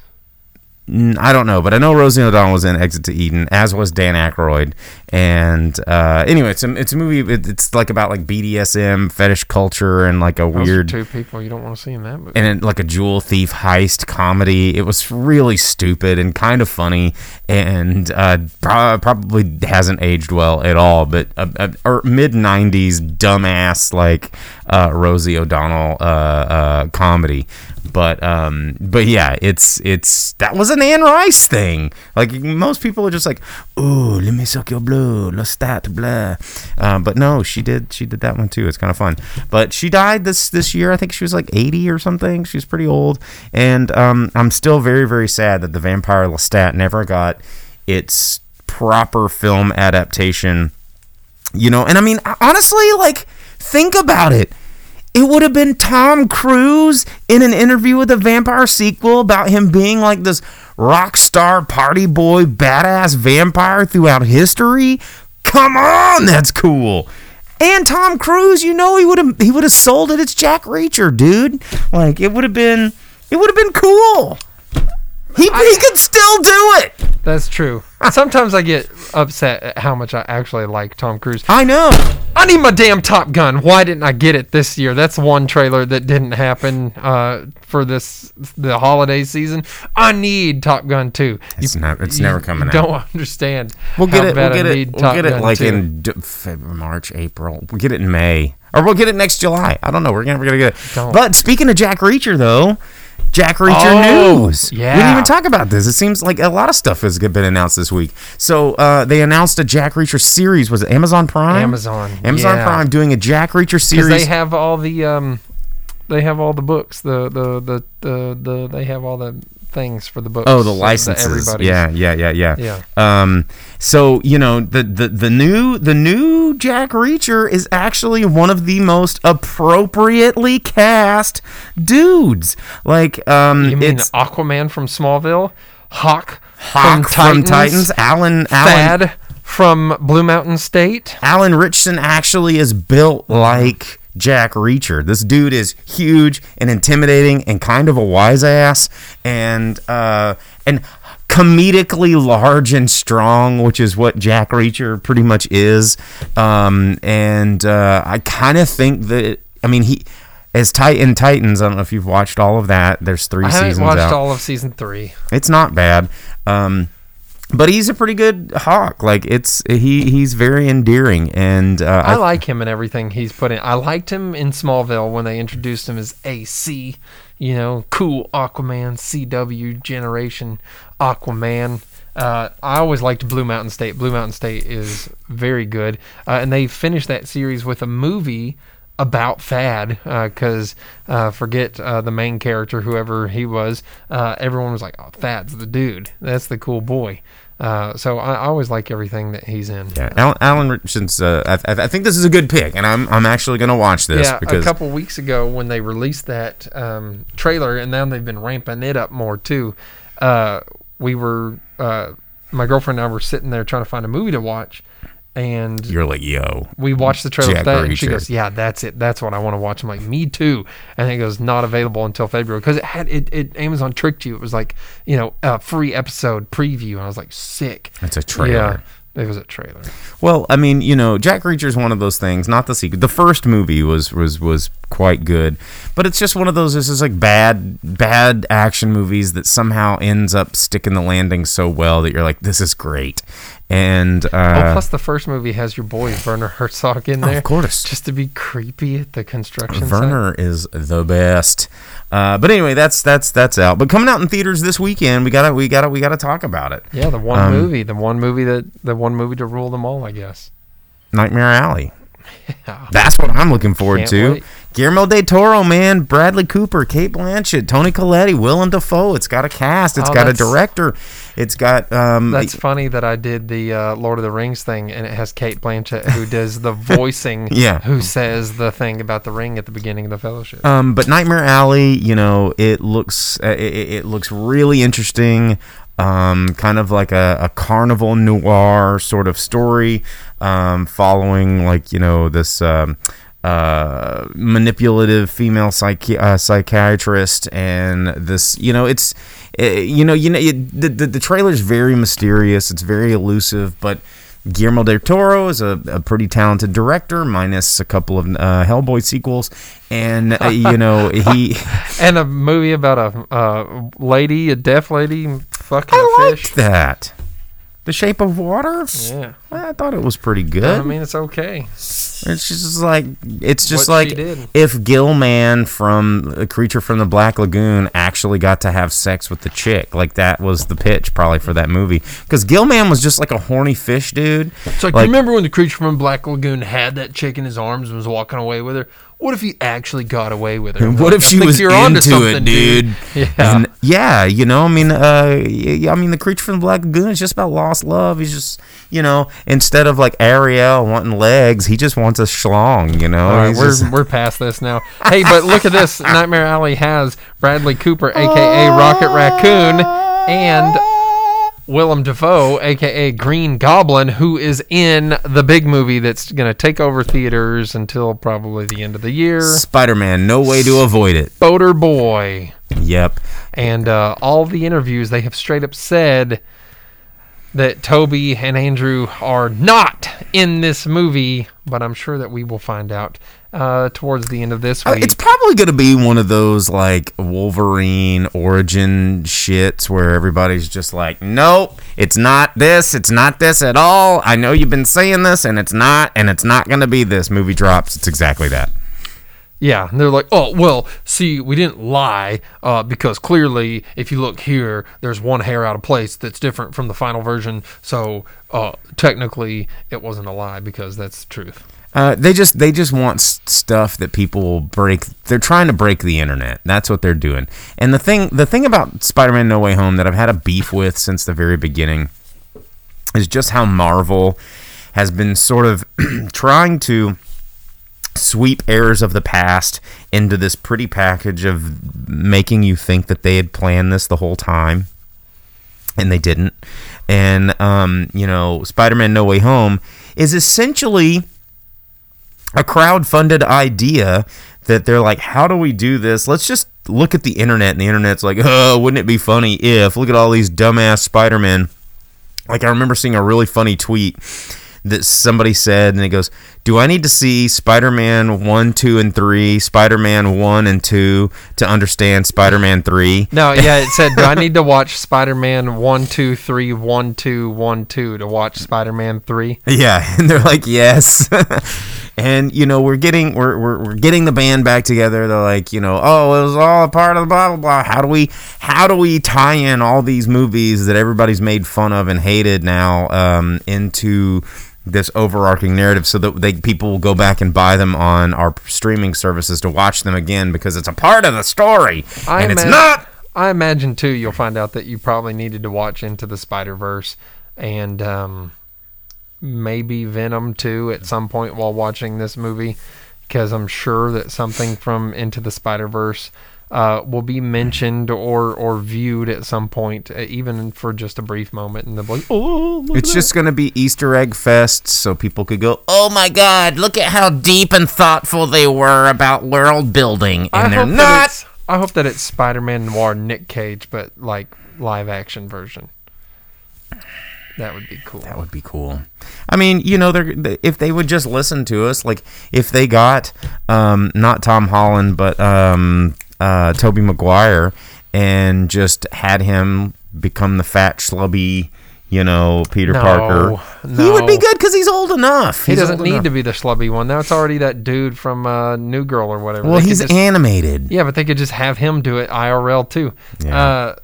I don't know, but I know Rosie O'Donnell was in Exit to Eden, as was Dan Aykroyd. And uh, anyway, it's a, it's a movie. It, it's like about like BDSM, fetish culture, and like a Those weird two people you don't want to see in that movie. and it, like a jewel thief heist comedy. It was really stupid and kind of funny, and uh, pro- probably hasn't aged well at all. But uh, uh, or mid '90s dumbass like uh, Rosie O'Donnell uh, uh, comedy. But um, but yeah, it's it's that was an Anne Rice thing. Like most people are just like, "Ooh, let me suck your blood, let's that blah." Uh, but no, she did she did that one too. It's kind of fun. But she died this this year. I think she was like 80 or something. She's pretty old, and um, I'm still very very sad that the Vampire Lestat never got its proper film adaptation. You know, and I mean honestly, like think about it. It would have been Tom Cruise in an interview with a vampire sequel about him being like this rock star party boy badass vampire throughout history. Come on, that's cool. And Tom Cruise, you know he would have he would have sold it. It's Jack Reacher, dude. Like it would have been it would have been cool. He, he could still do it. That's true. Sometimes I get upset at how much I actually like Tom Cruise. I know. I need my damn Top Gun. Why didn't I get it this year? That's one trailer that didn't happen uh, for this the holiday season. I need Top Gun 2. It's not- it's you never coming out. Don't understand. We'll get how it. bad We'll get I it. We'll Top get it Gun like 2. in D- February, March, April. We'll get it in May, or we'll get it next July. I don't know. We're gonna we're gonna get it. Don't. But speaking of Jack Reacher, though, Jack Reacher Oh, news. we didn't even talk about this. It seems like a lot of stuff has been announced this week. So uh, they announced a Jack Reacher series. Was it Amazon Prime? Amazon, Amazon yeah. Prime doing a Jack Reacher series. they have all the um, they have all the books. The the the the, the they have all the things for the books. Oh, the licenses. Yeah, yeah, yeah, yeah. Yeah. Um, so you know the, the the new the new Jack Reacher is actually one of the most appropriately cast dudes. Like, um, You mean Aquaman from Smallville, Hawk, Hawk from Titans. Alan Alan Thad from Blue Mountain State. Alan Ritchson actually is built like Jack Reacher. This dude is huge and intimidating and kind of a wise ass and uh and comedically large and strong, which is what Jack Reacher pretty much is. Um and uh I kind of think that I mean he as Titan Titans, I don't know if you've watched all of that. There's three I haven't seasons watched out. all of season three. It's not bad. Um, but he's a pretty good hawk. Like it's he he's very endearing, and uh, I like him and everything he's put in. I liked him in Smallville when they introduced him as AC. You know, cool Aquaman, CW generation Aquaman. Uh, I always liked Blue Mountain State. Blue Mountain State is very good, uh, and they finished that series with a movie about Thad because uh, forget uh, the main character, whoever he was. Uh, everyone was like, "Oh, Thad's the dude. That's the cool boy." Uh, so I, I always like everything that he's in. yeah, Alan, Alan Richardson's. Uh, I, I think this is a good pick, and I'm I'm actually gonna watch this yeah, because a couple weeks ago when they released that um, trailer, and now they've been ramping it up more too. Uh, we were uh, my girlfriend and I were sitting there trying to find a movie to watch, and You're like, yo, we watched the trailer Jack for that, and she goes, "Yeah, that's it. That's what I want to watch." I'm like, "Me too." And it goes, "Not available until February because it had it, it. Amazon tricked you. It was like you know a free episode preview, and I was like, sick. It's a trailer. Yeah, it was a trailer. Well, I mean, you know, Jack Reacher is one of those things. Not the sequel. The first movie was was was quite good, but it's just one of those. This is like bad bad action movies that somehow ends up sticking the landing so well that you're like, this is great. And oh, uh, plus the first movie has your boy Werner Herzog in there, of course, just to be creepy at the construction. site. Werner is the best. Uh, but anyway, that's that's that's out. But coming out in theaters this weekend, we gotta we gotta we gotta talk about it. Yeah, the one Um, movie, the one movie that the one movie to rule them all, I guess. Nightmare Alley. Yeah. That's what I'm looking forward Can't to. wait. Guillermo del Toro, man, Bradley Cooper, Cate Blanchett, Tony Colletti, Willem Dafoe. It's got a cast. It's Oh, got a director. It's got um. That's funny that I did the uh, Lord of the Rings thing, and it has Cate Blanchett who does the voicing. Yeah. Who says the thing about the ring at the beginning of the Fellowship? Um, but Nightmare Alley, you know, it looks uh, it, it it looks really interesting. Um, kind of like a, a carnival noir sort of story, um, following like you know this um, uh, manipulative female psychi- uh, psychiatrist and this you know it's uh, you know you know it, the, the the trailer's very mysterious. It's very elusive, but. Guillermo del Toro is a, a pretty talented director, minus a couple of uh, Hellboy sequels, and uh, you know he. and a movie about a uh, lady, a deaf lady, fucking I a fish. that. The Shape of Water. Yeah. I thought it was pretty good. I mean, it's okay. it's just like it's just What like if Gill-man from a creature from the Black Lagoon actually got to have sex with the chick. Like that was the pitch probably for that movie. Because Gill-man was just like a horny fish dude. It's like, Like- remember when the creature from Black Lagoon had that chick in his arms and was walking away with her? What if he actually got away with her? What if she was you're into it, something, dude? Yeah. And yeah, you know, I mean, uh, y- I mean, the creature from the Black Lagoon is just about lost love. He's just, you know, instead of like Ariel wanting legs, he just wants a schlong. You know, right, we're, just- we're past this now. Hey, but look at this. Nightmare Alley has Bradley Cooper, aka Rocket Raccoon, and Willem Dafoe, aka Green Goblin, who is in the big movie that's going to take over theaters until probably the end of the year. Spider-Man, no way to avoid it. Boater Boy. Yep. And uh, all the interviews, they have straight up said that Tobey and Andrew are not in this movie, but I'm sure that we will find out uh, towards the end of this Uh. It's probably going to be one of those like Wolverine origin shits where everybody's just like, nope, it's not this, it's not this at all. I know you've been saying this, and it's not, and it's not going to be this. Movie drops. It's exactly that. Yeah, and they're like, oh, well, see, we didn't lie uh, because clearly, if you look here, there's one hair out of place that's different from the final version. So uh, technically, it wasn't a lie because that's the truth. Uh, they just they just want stuff that people will break. They're trying to break the internet. That's what they're doing. And the thing the thing about Spider-Man No Way Home that I've had a beef with since the very beginning is just how Marvel has been sort of trying to sweep errors of the past into this pretty package of making you think that they had planned this the whole time and they didn't. And um, you know, Spider-Man No Way Home is essentially a crowd-funded idea that they're like, how do we do this? Let's just look at the internet, and the internet's like, oh, wouldn't it be funny if look at all these dumbass Spider-Men. Like I remember seeing a really funny tweet that somebody said, and it goes, "Do I need to see Spider-Man one, two, and three, Spider-Man one and two to understand Spider-Man three? No, yeah, it said, do I need to watch Spider Man 1, 2, 3, 1, 2, 1, 2 to watch Spider Man 3? Yeah, and they're like, yes. And you know, we're getting we're, we're we're getting the band back together. They're like, you know, oh, it was all a part of the blah blah blah. How do we how do we tie in all these movies that everybody's made fun of and hated now um, into this overarching narrative so that they people will go back and buy them on our streaming services to watch them again because it's a part of the story I and it's not I imagine, too, you'll find out that you probably needed to watch Into the Spider Verse and um, maybe Venom, too, at some point while watching this movie. Because I'm sure that something from Into the Spider Verse uh, will be mentioned or or viewed at some point, uh, even for just a brief moment. And they'll be like, "Oh, It's just going to be Easter egg fest, so people could go, "Oh my God, look at how deep and thoughtful they were about world building," that." and they're hope that not. I hope that it's Spider-Man Noir Nick Cage, but like live action version. That would be cool. That would be cool. I mean, you know, they're they- if they would just listen to us, like if they got um, not Tom Holland, but um, uh, Tobey Maguire, and just had him become the fat schlubby, you know, Peter No, Parker, he would be good because he's old enough. He doesn't need enough. to be the schlubby one. It's already that dude from uh, New Girl or whatever. Well, They he's just- animated. Yeah, but they could just have him do it IRL too. Yeah. Uh,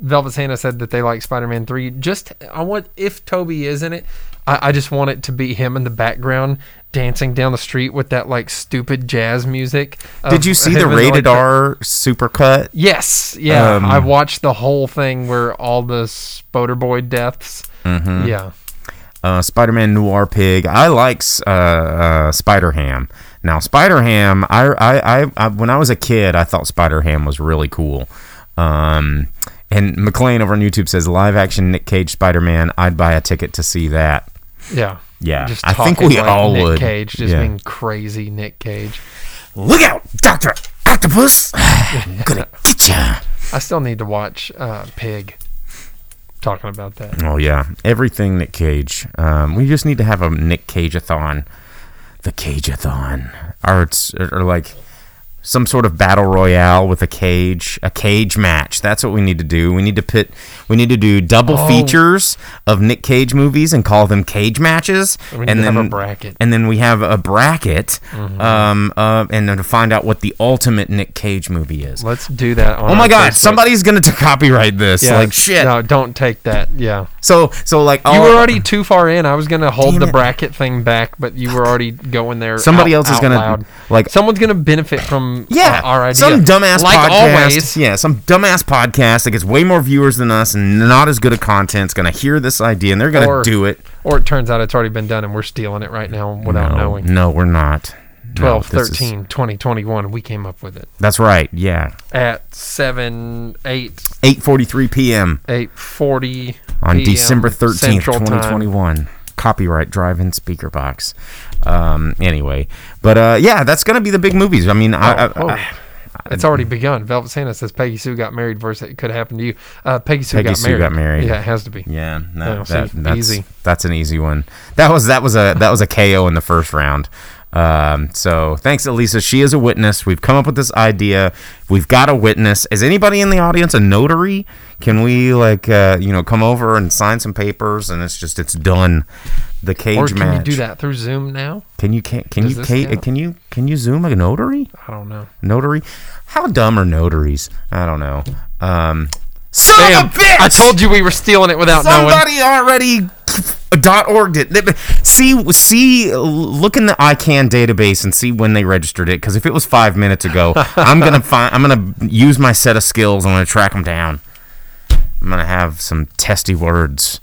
Velvet Santa said that they like Spider-Man Three. Just I want if Tobey is in it, I, I just want it to be him in the background dancing down the street with that like stupid jazz music. Did you see the in, like, rated R supercut? Yes, yeah. Um, I watched the whole thing where all the Spoder Boy deaths. Mm-hmm. Yeah, uh, Spider-Man Noir Pig. I like uh, uh, Spider-Ham. Now, Spider-Ham, I, I, I, I, when I was a kid, I thought Spider-Ham was really cool. Um, and McLean over on YouTube says live-action Nick Cage Spider-Man. I'd buy a ticket to see that. yeah, Yeah, Just I think we like all Nick would. Cage just Yeah. being crazy Nick Cage. Look out, Doctor Octopus! I'm gonna get ya. I still need to watch uh, Pig. Talking about that. Oh yeah, everything Nick Cage. Um, we just need to have a Nick Cage-a-thon, the Cage-a-thon, or it's or like some sort of battle royale with a cage, a cage match. That's what we need to do. We need to pit. We need to do double Oh. features of Nick Cage movies and call them cage matches. And then have a bracket. and then we have a bracket, um, uh, and then to find out what the ultimate Nick Cage movie is. Let's do that. On Oh my God! Facebook. Somebody's gonna to copyright this. Yeah, like shit. No, don't take that. Yeah, So so like you were already too far in. I was gonna hold Damn the it. bracket thing back, but you were already going there. Somebody out- else is gonna, loud. like- someone's gonna benefit from Yeah, uh, our idea. some dumbass like podcast. always. Yeah, some dumbass podcast that gets way more viewers than us and not as good at content's gonna hear this idea and they're gonna do it. Or it turns out it's already been done and we're stealing it right now without no, knowing. No, we're not. No, 12, this is- 13, 20, 21. We came up with it that's right. Yeah, at 7, 8, eight forty-three p.m. 8.40 on PM December thirteenth, Central twenty Time. Copyright drive-in speaker box. Um, anyway, but uh, yeah, that's gonna be the big movies. I mean, I, I, Oh, I, It's already begun. Velvet Santa says Peggy Sue got married versus it could happen to you. Uh, Peggy Sue, Peggy got, Sue married. got married. Yeah, it has to be. Yeah, no, Oh, that, that's easy. That's an easy one. That was that was a that was a KO in the first round. Um, so thanks, Elisa. She is a witness. We've come up with this idea. We've got a witness. Is anybody in the audience a notary? Can we like uh, you know come over and sign some papers and it's just it's done. The cage Or can match. you do that through Zoom now? Can you can, can Does you ca- can you can you zoom a notary? I don't know. Notary? How dumb are notaries? I don't know. Um, son Damn, of a bitch! I told you we were stealing it without knowing. Somebody already dot orged it. See, see, look in the ICANN database and see when they registered it. Because if it was five minutes ago, I'm gonna find. I'm gonna use my set of skills. I'm gonna track them down. I'm gonna have some testy words.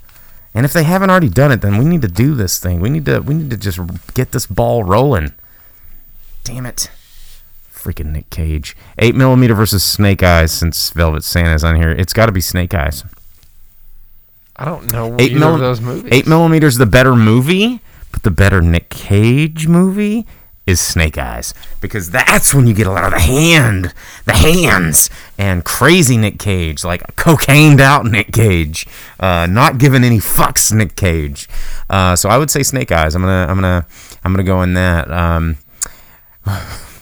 And if they haven't already done it, then we need to do this thing. We need to. We need to just get this ball rolling. Damn it. Freaking Nick Cage. 8 millimeter versus Snake Eyes since Velvet Santa's on here. It's got to be Snake Eyes. I don't know Eight either mil- of those movies. Eight millimeters the better movie, but the better Nick Cage movie is Snake Eyes because that's when you get a lot of the hand, the hands, and crazy Nick Cage, like cocained out Nick Cage, uh, not giving any fucks Nick Cage. Uh, so I would say Snake Eyes. I'm gonna, I'm gonna, I'm gonna go in that. Um,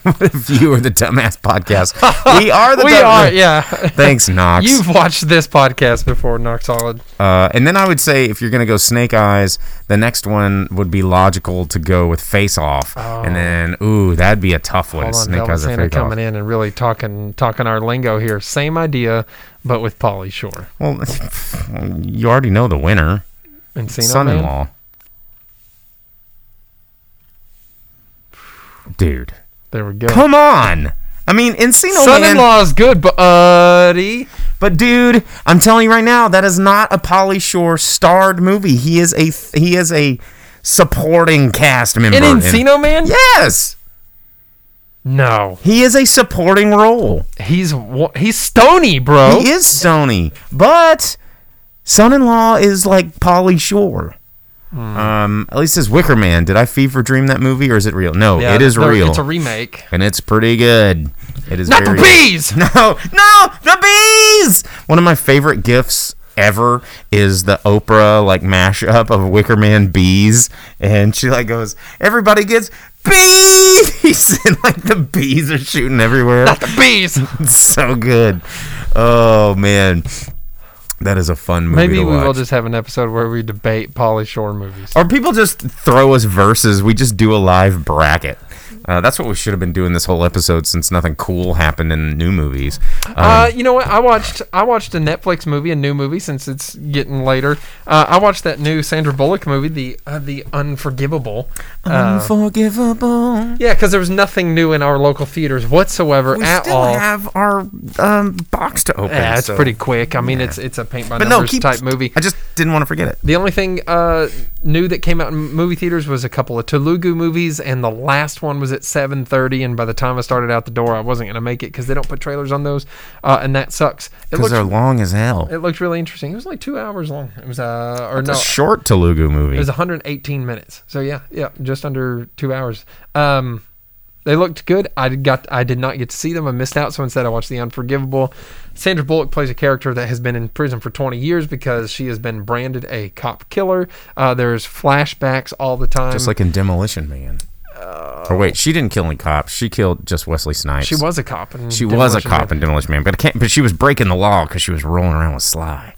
if you are the dumbass podcast? We are the we dumb- are, yeah. Thanks, Knox. You've watched this podcast before, Knock Solid. Uh, and then I would say if you're gonna go Snake Eyes, the next one would be logical to go with Face Off, and then ooh, that'd be a tough one. Oh. Hold on, Snake Eyes or Santa Face coming in and really talking talking our lingo here. Same idea, but with Pauly Shore. Well, you already know the winner, Encino son-in-law. Dude, There we go. come on. I mean, Encino Man. Son-in-law is good, buddy. But dude, I'm telling you right now, that is not a Pauly Shore starred movie. He is a he is a supporting cast member. In in- Encino Man? Yes. No, He is a supporting role. he's he's stony, bro. He is stony. but son-in-law is like Pauly Shore. Hmm. Um, at least as Wicker Man. Did I fever dream that movie, or is it real? No, Yeah, it is real, It's a remake. and it's pretty good. It is Not the bees. No, no, the bees. One of my favorite gifts ever is the Oprah like mashup of Wicker Man bees, and she like goes, "Everybody gets bees," and like the bees are shooting everywhere. Not the bees. It's so good. Oh man, that is a fun movie. Maybe we will just have an episode where we debate Pauly Shore movies. Or people just throw us verses. We just do a live bracket. Uh, that's what we should have been doing this whole episode since nothing cool happened in new movies. Um, Uh, you know what? I watched I watched a Netflix movie, a new movie, since it's getting later. Uh, I watched that new Sandra Bullock movie, the uh, the Unforgivable. Uh, Unforgivable. yeah, because there was nothing new in our local theaters whatsoever We at still all. have our um, box to open. yeah, it's so- pretty quick. I mean, it's it's a paint by But no, numbers keep type movie. I just didn't want to forget it. The only thing uh, new that came out in movie theaters was a couple of Telugu movies, and the last one was at 7:30. And by the time I started out the door, I wasn't gonna make it because they don't put trailers on those, uh, and that sucks. It Because they're long as hell. it looked really interesting. It was like two hours long. It was uh or no, a short Telugu movie. it was 118 minutes. So yeah, yeah, just under two hours. Um, they looked good. I did got I did not get to see them. I missed out. So instead, I watched The Unforgivable. Sandra Bullock plays a character that has been in prison for 20 years because she has been branded a cop killer. Uh, there's flashbacks all the time. just like in Demolition Man. Or wait, she didn't kill any cops. She killed just Wesley Snipes. she was a cop. In She was a cop Man. in Demolition Man, but but she was breaking the law because she was rolling around with Sly.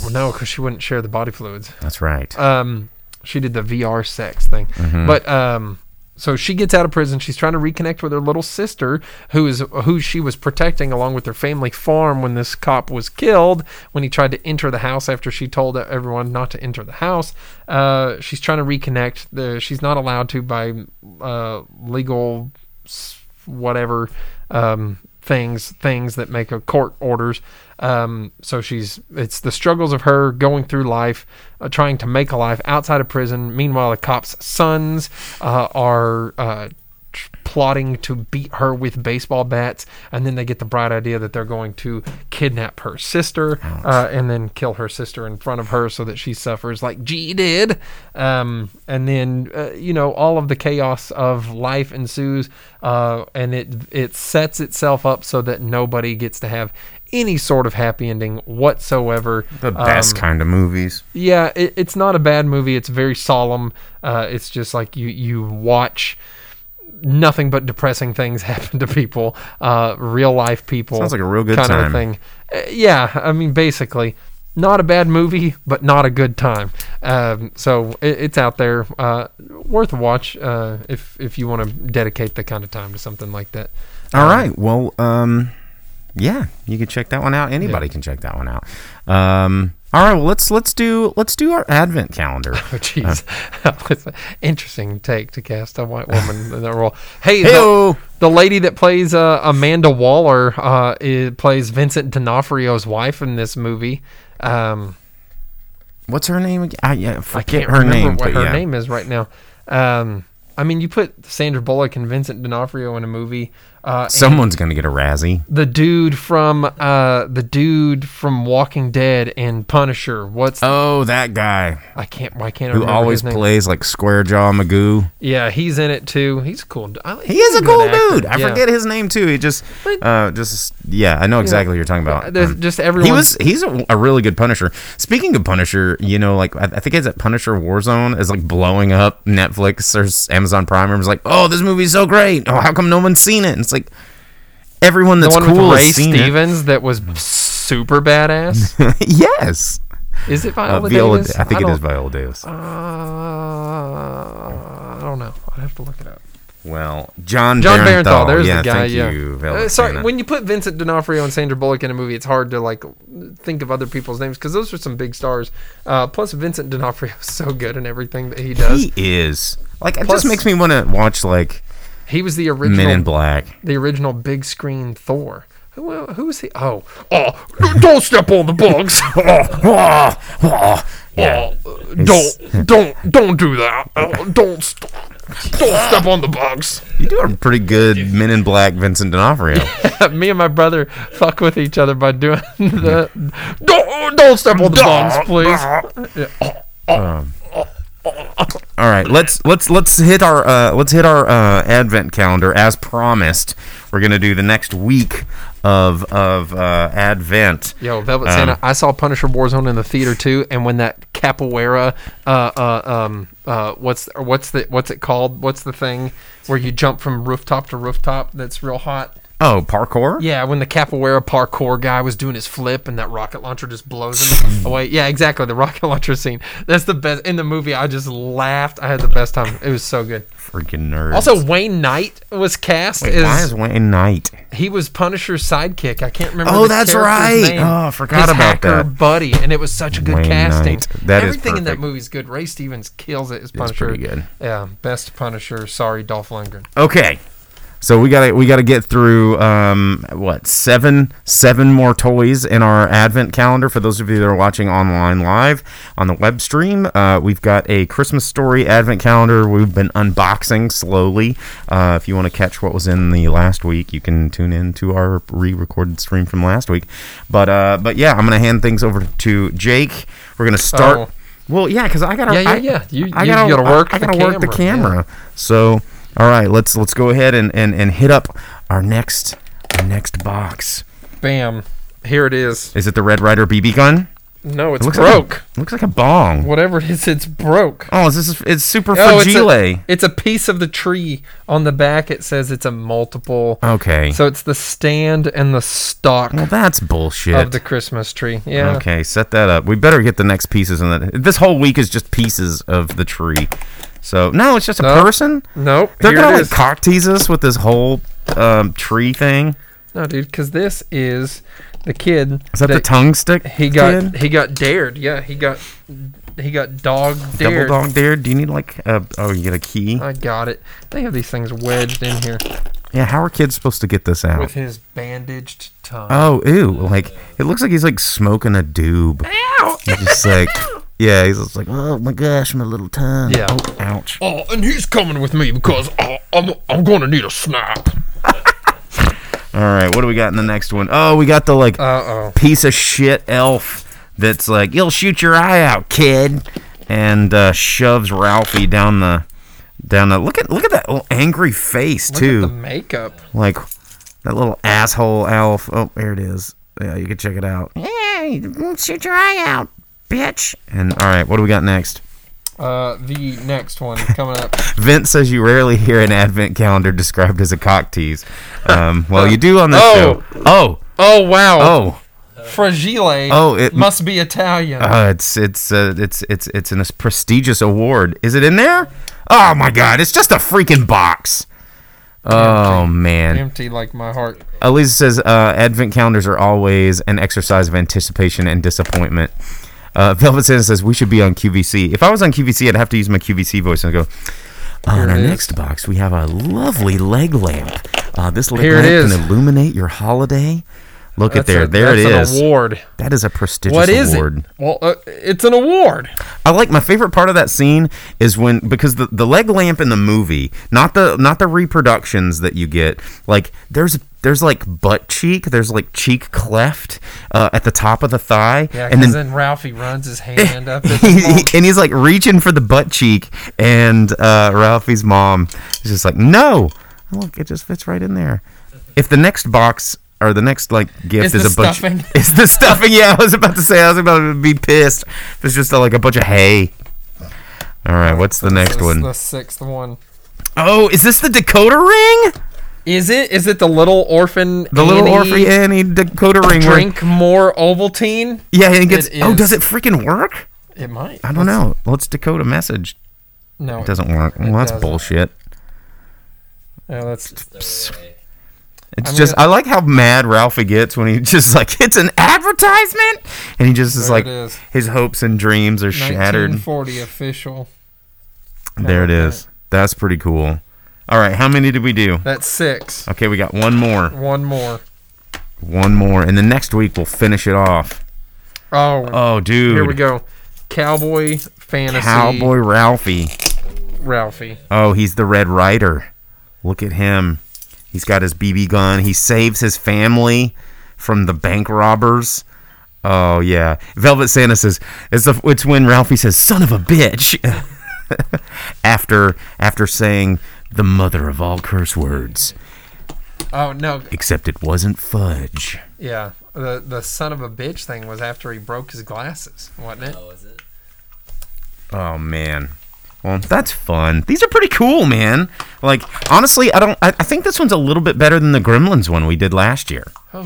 Well, no, because she wouldn't share the body fluids. That's right. um she did the VR sex thing. Mm-hmm. But um so she gets out of prison. She's trying to reconnect with her little sister, who is who she was protecting along with their family farm when this cop was killed. When he tried to enter the house after she told everyone not to enter the house, uh, she's trying to reconnect. The she's not allowed to by uh, legal whatever um, things things that make a court orders. Um, so she's it's the struggles of her going through life, uh, trying to make a life outside of prison. Meanwhile, the cops' sons uh, are. Uh, tr- plotting to beat her with baseball bats and then they get the bright idea that they're going to kidnap her sister uh, and then kill her sister in front of her so that she suffers like G did um, and then uh, you know all of the chaos of life ensues uh, and it it sets itself up so that nobody gets to have any sort of happy ending whatsoever the best Um, kind of movies. yeah, it, it's not a bad movie. It's very solemn. Uh, it's just like you you watch nothing but depressing things happen to people, uh, real life people. Sounds like a real good kind time. of thing. Uh, yeah, I mean, basically, not a bad movie, but not a good time. Um, so it, it's out there, uh, worth a watch uh, if if you want to dedicate the kind of time to something like that. All right. Well, um, yeah, you can check that one out. Anybody can check that one out. Um, all right. Well, let's let's do let's do our advent calendar. Oh, jeez. An interesting take to cast a white woman in that role. Hey, the, the lady that plays uh, Amanda Waller uh, is, plays Vincent D'Onofrio's wife in this movie. Um, What's her name? again? I, yeah, I forget can't her remember name. what her yeah. name is right now. Um, I mean, you put Sandra Bullock and Vincent D'Onofrio in a movie. Uh, Someone's gonna get a Razzie. the dude from uh, the dude from Walking Dead and Punisher. What's Oh, that guy I can't why can't I who always plays like Square Jaw Magoo. Yeah, he's in it too. He's cool. I- He is a cool actor. dude. I Yeah. forget his name too. He just, uh, just yeah, I know exactly what you're talking about. There's Um, just everyone. He was he's a, a really good Punisher. Speaking of Punisher, you know, like I, I think it's at Punisher Warzone is like blowing up Netflix or s- Amazon Prime. And was like, oh, this movie's so great. Oh, how come no one's seen it? And it's like everyone that's the one cool with Ray Stevens that was super badass. yes, Is it uh, Viola Viola. Davis? I think it don't- Viola Davis. Uh, I don't know. I'd have to look it up. well, Jon Jon Bernthal. Bernthal. There's yeah, the guy. Yeah. you. Uh, sorry, when you put Vincent D'Onofrio and Sandra Bullock in a movie, it's hard to like think of other people's names because those are some big stars. Uh, plus, Vincent D'Onofrio is so good in everything that he does. he is like it Plus- just makes me want to watch like He was the original Men in Black. the original big screen Thor. Who, who was he? Oh, oh, don't step on the bugs. Oh, oh, oh, yeah. Oh, don't, don't, don't do that. Oh, don't stop. Don't step on the box. You do a pretty good Men in Black Vincent D'Onofrio. Me and my brother fuck with each other by doing the don't don't step on the box, please. Um, All right, let's let's let's hit our uh, let's hit our uh, advent calendar as promised. We're gonna do the next week of of uh, Advent. Yo, Velvet Um, Santa. I saw Punisher Warzone in the theater too, and when that capoeira, uh, uh, um, uh, what's what's the what's it called? What's the thing where you jump from rooftop to rooftop? That's real hot. Oh, parkour. Yeah, when the capoeira parkour guy was doing his flip and that rocket launcher just blows him away. Yeah, exactly. The rocket launcher scene. That's the best in the movie. I just laughed. I had the best time. It was so good. Freaking nerd. Also, Wayne Knight was cast Wait, as why is Wayne Knight? he was Punisher's sidekick. I can't remember. Oh, that's right. name. Oh, I forgot His about that. buddy, and it was such a good Wayne casting. Knight. That is Everything in that movie is good. Ray Stevens kills it as Punisher. It's pretty good. Yeah, best Punisher. Sorry, Dolph Lundgren. Okay. So we gotta we gotta get through um, what seven seven more toys in our advent calendar for those of you that are watching online live on the web stream. Uh, we've got a Christmas story advent calendar. We've been unboxing slowly. Uh, if you want to catch what was in the last week, you can tune in to our re-recorded stream from last week. But uh, but yeah, I'm gonna hand things over to Jake. We're gonna start. Oh. Well, yeah, because I gotta. Yeah, yeah, I, yeah. You- I you gotta, gotta work I, I gotta work the camera, camera. So, all right, let's let's go ahead and, and, and hit up our next our next box. Bam. Here it is. Is it the Red Ryder BB gun? No, it's It looks broke. Like a, looks like a bong. Whatever it is, it's broke. Oh, is this it's super Oh, it's fragile? a, it's a piece of the tree. On the back, it says it's a multiple. okay. So it's the stand and the stock well, that's bullshit. of the Christmas tree. Yeah. Okay, set that up. We better get the next pieces in that. This whole week is just pieces of the tree. So no, it's just a No. person. Nope. They're here gonna like is. cock tease us with this whole um, tree thing. No, dude, because this is the kid. Is that, the tongue stick? He got kid? he got dared. Yeah, he got he got dog dared. double dog dare. Do you need like a? Oh, you get a key. I got it. They have these things wedged in here Yeah, how are kids supposed to get this out? with his bandaged tongue. Oh, ew! Like it looks like he's like smoking a doob. Ow! He's just like, yeah, he's just like, oh my gosh, my little tongue. Yeah. Oh, ouch. Oh, and he's coming with me because uh, I'm I'm going to need a snap. All right, what do we got in the next one? Oh, we got the like Uh oh. piece of shit elf that's like, you'll shoot your eye out, kid, and uh, shoves Ralphie down the down the. Look at look at that little angry face Look too. at the makeup. like that little asshole elf. Oh, there it is. Yeah, you can check it out. Yeah, you shoot your eye out, bitch. And all right, what do we got next? Uh, the next one coming up. Vince says you rarely hear an advent calendar described as a cock tease. Um, well, you do on this Oh. show. Oh, Oh wow. oh, Fragile. Oh, it- must be Italian. uh, it's it's uh, it's it's it's an prestigious award. Is it in there? Oh my God! It's just a freaking box. Oh man. Empty like my heart. Elisa says uh, advent calendars are always an exercise of anticipation and disappointment. Uh, Velvet Santa says we should be on QVC. If I was on QVC, I'd have to use my QVC voice and go. On our is. next box, we have a lovely leg lamp. Uh, this leg Here lamp is. can illuminate your holiday. Look at That's there. a- there it that's is. An award. That is a prestigious What is award. it? Well, uh, it's an award. I like my favorite part of that scene is when because the, the leg lamp in the movie, not the not the reproductions that you get, like there's there's like butt cheek, there's like cheek cleft uh, at the top of the thigh, Yeah, and then. then, Ralphie runs his hand up. At he- and he's like reaching for the butt cheek, and uh, Ralphie's mom is just like, "No, look, it just fits right in there." If the next box or the next like gift Is is, a bunch, stuffing. it's the stuffing. Yeah, I was about to say, I was about to be pissed. If it's just uh, like a bunch of hay. All right, what's the next one? The sixth one. Oh, is this the decoder ring? Is it? Is it the little orphan? The little Annie Orphan Annie decoder ring. where- Drink more Ovaltine. yeah, and it gets. It oh, is. does it freaking work? It might. I don't know. Let's decoder message. No, It doesn't work. Well, that's doesn't. bullshit. Yeah, that's It's I just I like how mad Ralphie gets when he just like it's an advertisement, and he just is like it is. his hopes and dreams are shattered. 1940 official. There it is. That's pretty cool. All right, how many did we do? That's six. Okay, we got one more, One more. one more, and the next week we'll finish it off. Oh, Oh, dude, here we go. Cowboy fantasy. Cowboy Ralphie. Ralphie. Oh, he's the Red Ryder. Look at him. He's got his BB gun. He saves his family from the bank robbers. Oh yeah. Velvet Santa says it's the, it's when Ralphie says "son of a bitch" after after saying the mother of all curse words. Oh no, Except it wasn't fudge. yeah. The the son of a bitch thing was after he broke his glasses, wasn't it? Oh is it? Oh man. Well, that's fun. These are pretty cool, man. Like honestly, I don't. I, I think this one's a little bit better than the Gremlins one we did last year. Oh,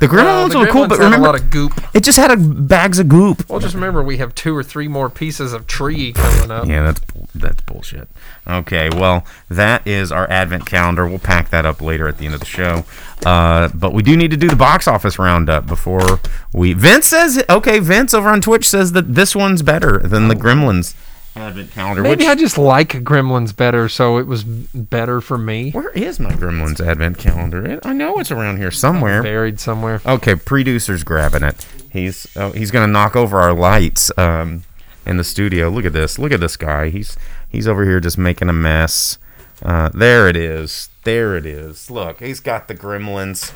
The Gremlins Well, the were cool, but remember a lot of goop. it just had a bags of goop. Well, just remember we have two or three more pieces of tree coming up. Yeah, that's that's bullshit. Okay, well, that is our advent calendar. We'll pack that up later at the end of the show. Uh, but we do need to do the box office roundup before we. Vince says, okay, Vince over on Twitch says that this one's better than the Gremlins advent calendar. Maybe which, I just like Gremlins better, so it was better for me. where is my Gremlins advent calendar? I know it's around here somewhere. Buried somewhere. Okay, producer's grabbing it. He's oh, he's gonna knock over our lights um, in the studio. Look at this. Look at this guy. He's he's over here just making a mess. Uh, there it is. There it is. Look, he's got the gremlins.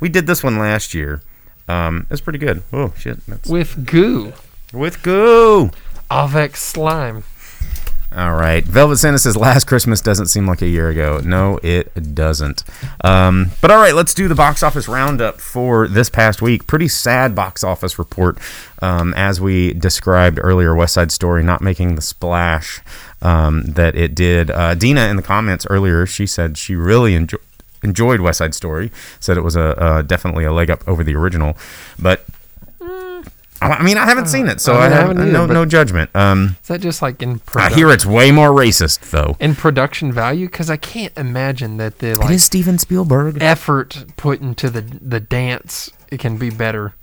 We did this one last year. Um, it's pretty good. Oh shit! That's With goo. with goo. Avex slime. All right. Velvet Santa says last Christmas doesn't seem like a year ago. No, it doesn't. Um, but all right, let's do the box office roundup for this past week. Pretty sad box office report. Um, as we described earlier, West Side Story not making the splash um, that it did. Uh, Dina in the comments earlier, she said she really enjoyed. Enjoyed West Side Story. Said it was a definitely a leg up over the original, but I mean I haven't seen it, so I I, have haven't either, no no judgment. Um, Is that just like in Production? I hear it's way more racist though. in production value because I can't imagine that the It like is Steven Spielberg. effort put into the the dance it can be better.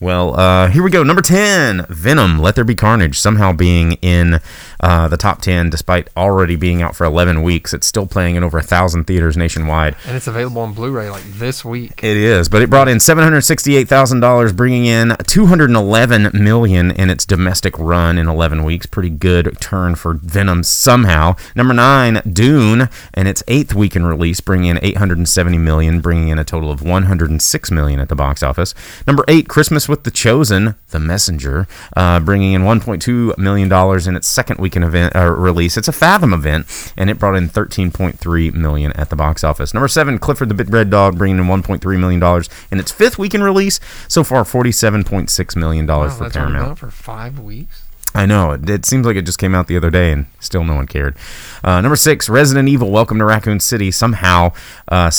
Well, uh, here we go. Number 10, Venom, Let There Be Carnage, somehow being in uh, the top 10 despite already being out for 11 weeks. It's still playing in over a thousand theaters nationwide. And it's available on Blu-ray like this week. It is, but it brought in $768,000, bringing in 211 million in its domestic run in 11 weeks. Pretty good turn for Venom somehow. Number 9, Dune, and its eighth week in release, bringing in 870 million, bringing in a total of 106 million at the box office. Number 8, Christmas with the Chosen, The Messenger, uh, bringing in $1.2 million in its second weekend event uh, release. It's a Fathom event, and it brought in 13.3 million at the box office. Number 7, Clifford the Big Red Dog, bringing in $1.3 million in its fifth weekend release. So far, $47.6 million Wow, for Paramount. for five weeks. I know. It, it seems like it just came out the other day and still no one cared. Uh, number six, Resident Evil Welcome to Raccoon City. Somehow, uh,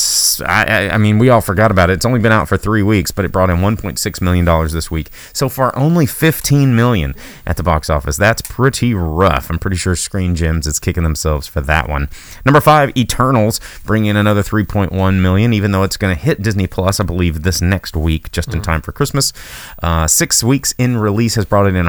I, I- mean, we all forgot about it. It's only been out for three weeks, but it brought in $1.6 million this week. So far, only 15 million at the box office. That's pretty rough. I'm pretty sure Screen Gems is kicking themselves for that one. Number five, Eternals, bringing in another 3.1 million, even though it's going to hit Disney Plus, I believe, this next week, just in time for Christmas. Uh, six weeks in release has brought it in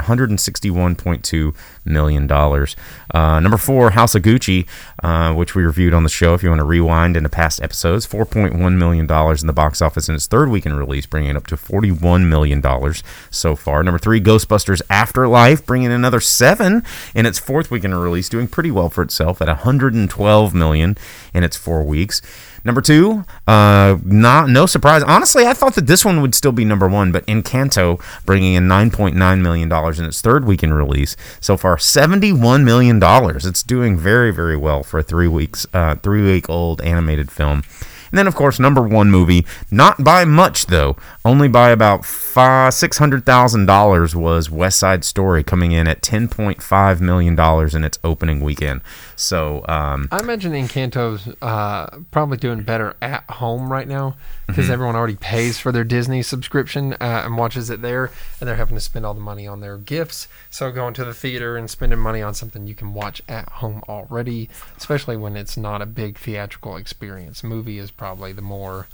161.2 million dollars. Uh, number four, House of Gucci, uh, which we reviewed on the show. If you want to rewind into past episodes, 4.1 million dollars in the box office in its third week in release, bringing it up to 41 million dollars so far. Number three, Ghostbusters Afterlife, bringing another seven in its fourth week in release, doing pretty well for itself at 112 million in its four weeks. Number two, uh, not no surprise. Honestly, I thought that this one would still be number one, but Encanto bringing in 9.9 million dollars in its third week in release. So far, 71 million dollars. It's doing very, very well for a three weeks, uh, three week old animated film. And then, of course, number one movie, not by much though, only by about five, six hundred thousand dollars, was West Side Story, coming in at 10.5 million dollars in its opening weekend. So, um, I imagine Encanto's uh, probably doing better at home right now because Mm-hmm. everyone already pays for their Disney subscription uh, and watches it there, and they're having to spend all the money on their gifts. So going to the theater and spending money on something you can watch at home already, especially when it's not a big theatrical experience. Movie is probably the more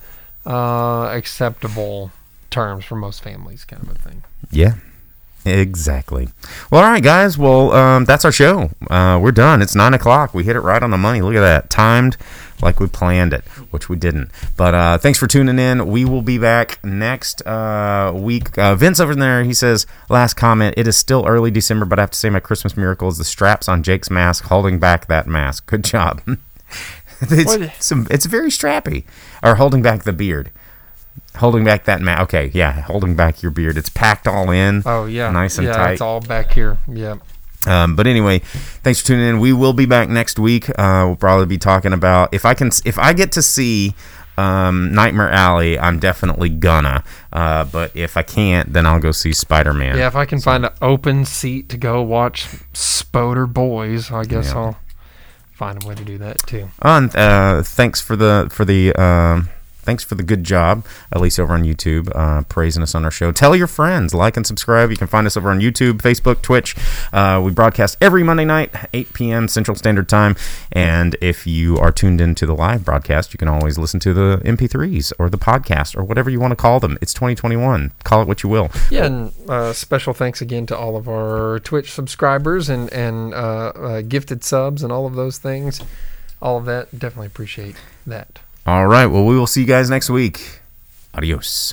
uh, acceptable terms for most families, kind of a thing. Yeah. Exactly. Well, all right, guys. Well, um, that's our show. Uh, we're done. It's nine o'clock. We hit it right on the money. Look at that. Timed like we planned it, which we didn't. But uh, thanks for tuning in. We will be back next uh, week. Uh, Vince over there, he says, last comment. It is still early December, but I have to say my Christmas miracle is the straps on Jake's mask holding back that mask. Good job. it's, some, it's very strappy. Or holding back the beard. Holding back that mask. Okay, yeah, holding back your beard. It's packed all in. Oh yeah, Nice and yeah, tight. it's all back here. Yeah. Um, but anyway, thanks for tuning in. We will be back next week. Uh, we'll probably be talking about if I can if I get to see um, Nightmare Alley, I'm definitely gonna. Uh, but if I can't, then I'll go see Spider Man. Yeah, if I can find an open seat to go watch Spoder Boys, I guess Yeah. I'll find a way to do that too. Oh, and uh, thanks for the for the um, thanks for the good job, at least over on YouTube, uh, praising us on our show. Tell your friends, like and subscribe. You can find us over on YouTube, Facebook, Twitch. Uh, we broadcast every Monday night, 8 p.m. Central Standard Time. And if you are tuned into the live broadcast, you can always listen to the MP3s or the podcast or whatever you want to call them. It's 2021. Call it what you will. Yeah, and uh, special thanks again to all of our Twitch subscribers and and uh, uh, gifted subs and all of those things. All of that, definitely appreciate that. All right. Well, we will see you guys next week. Adios.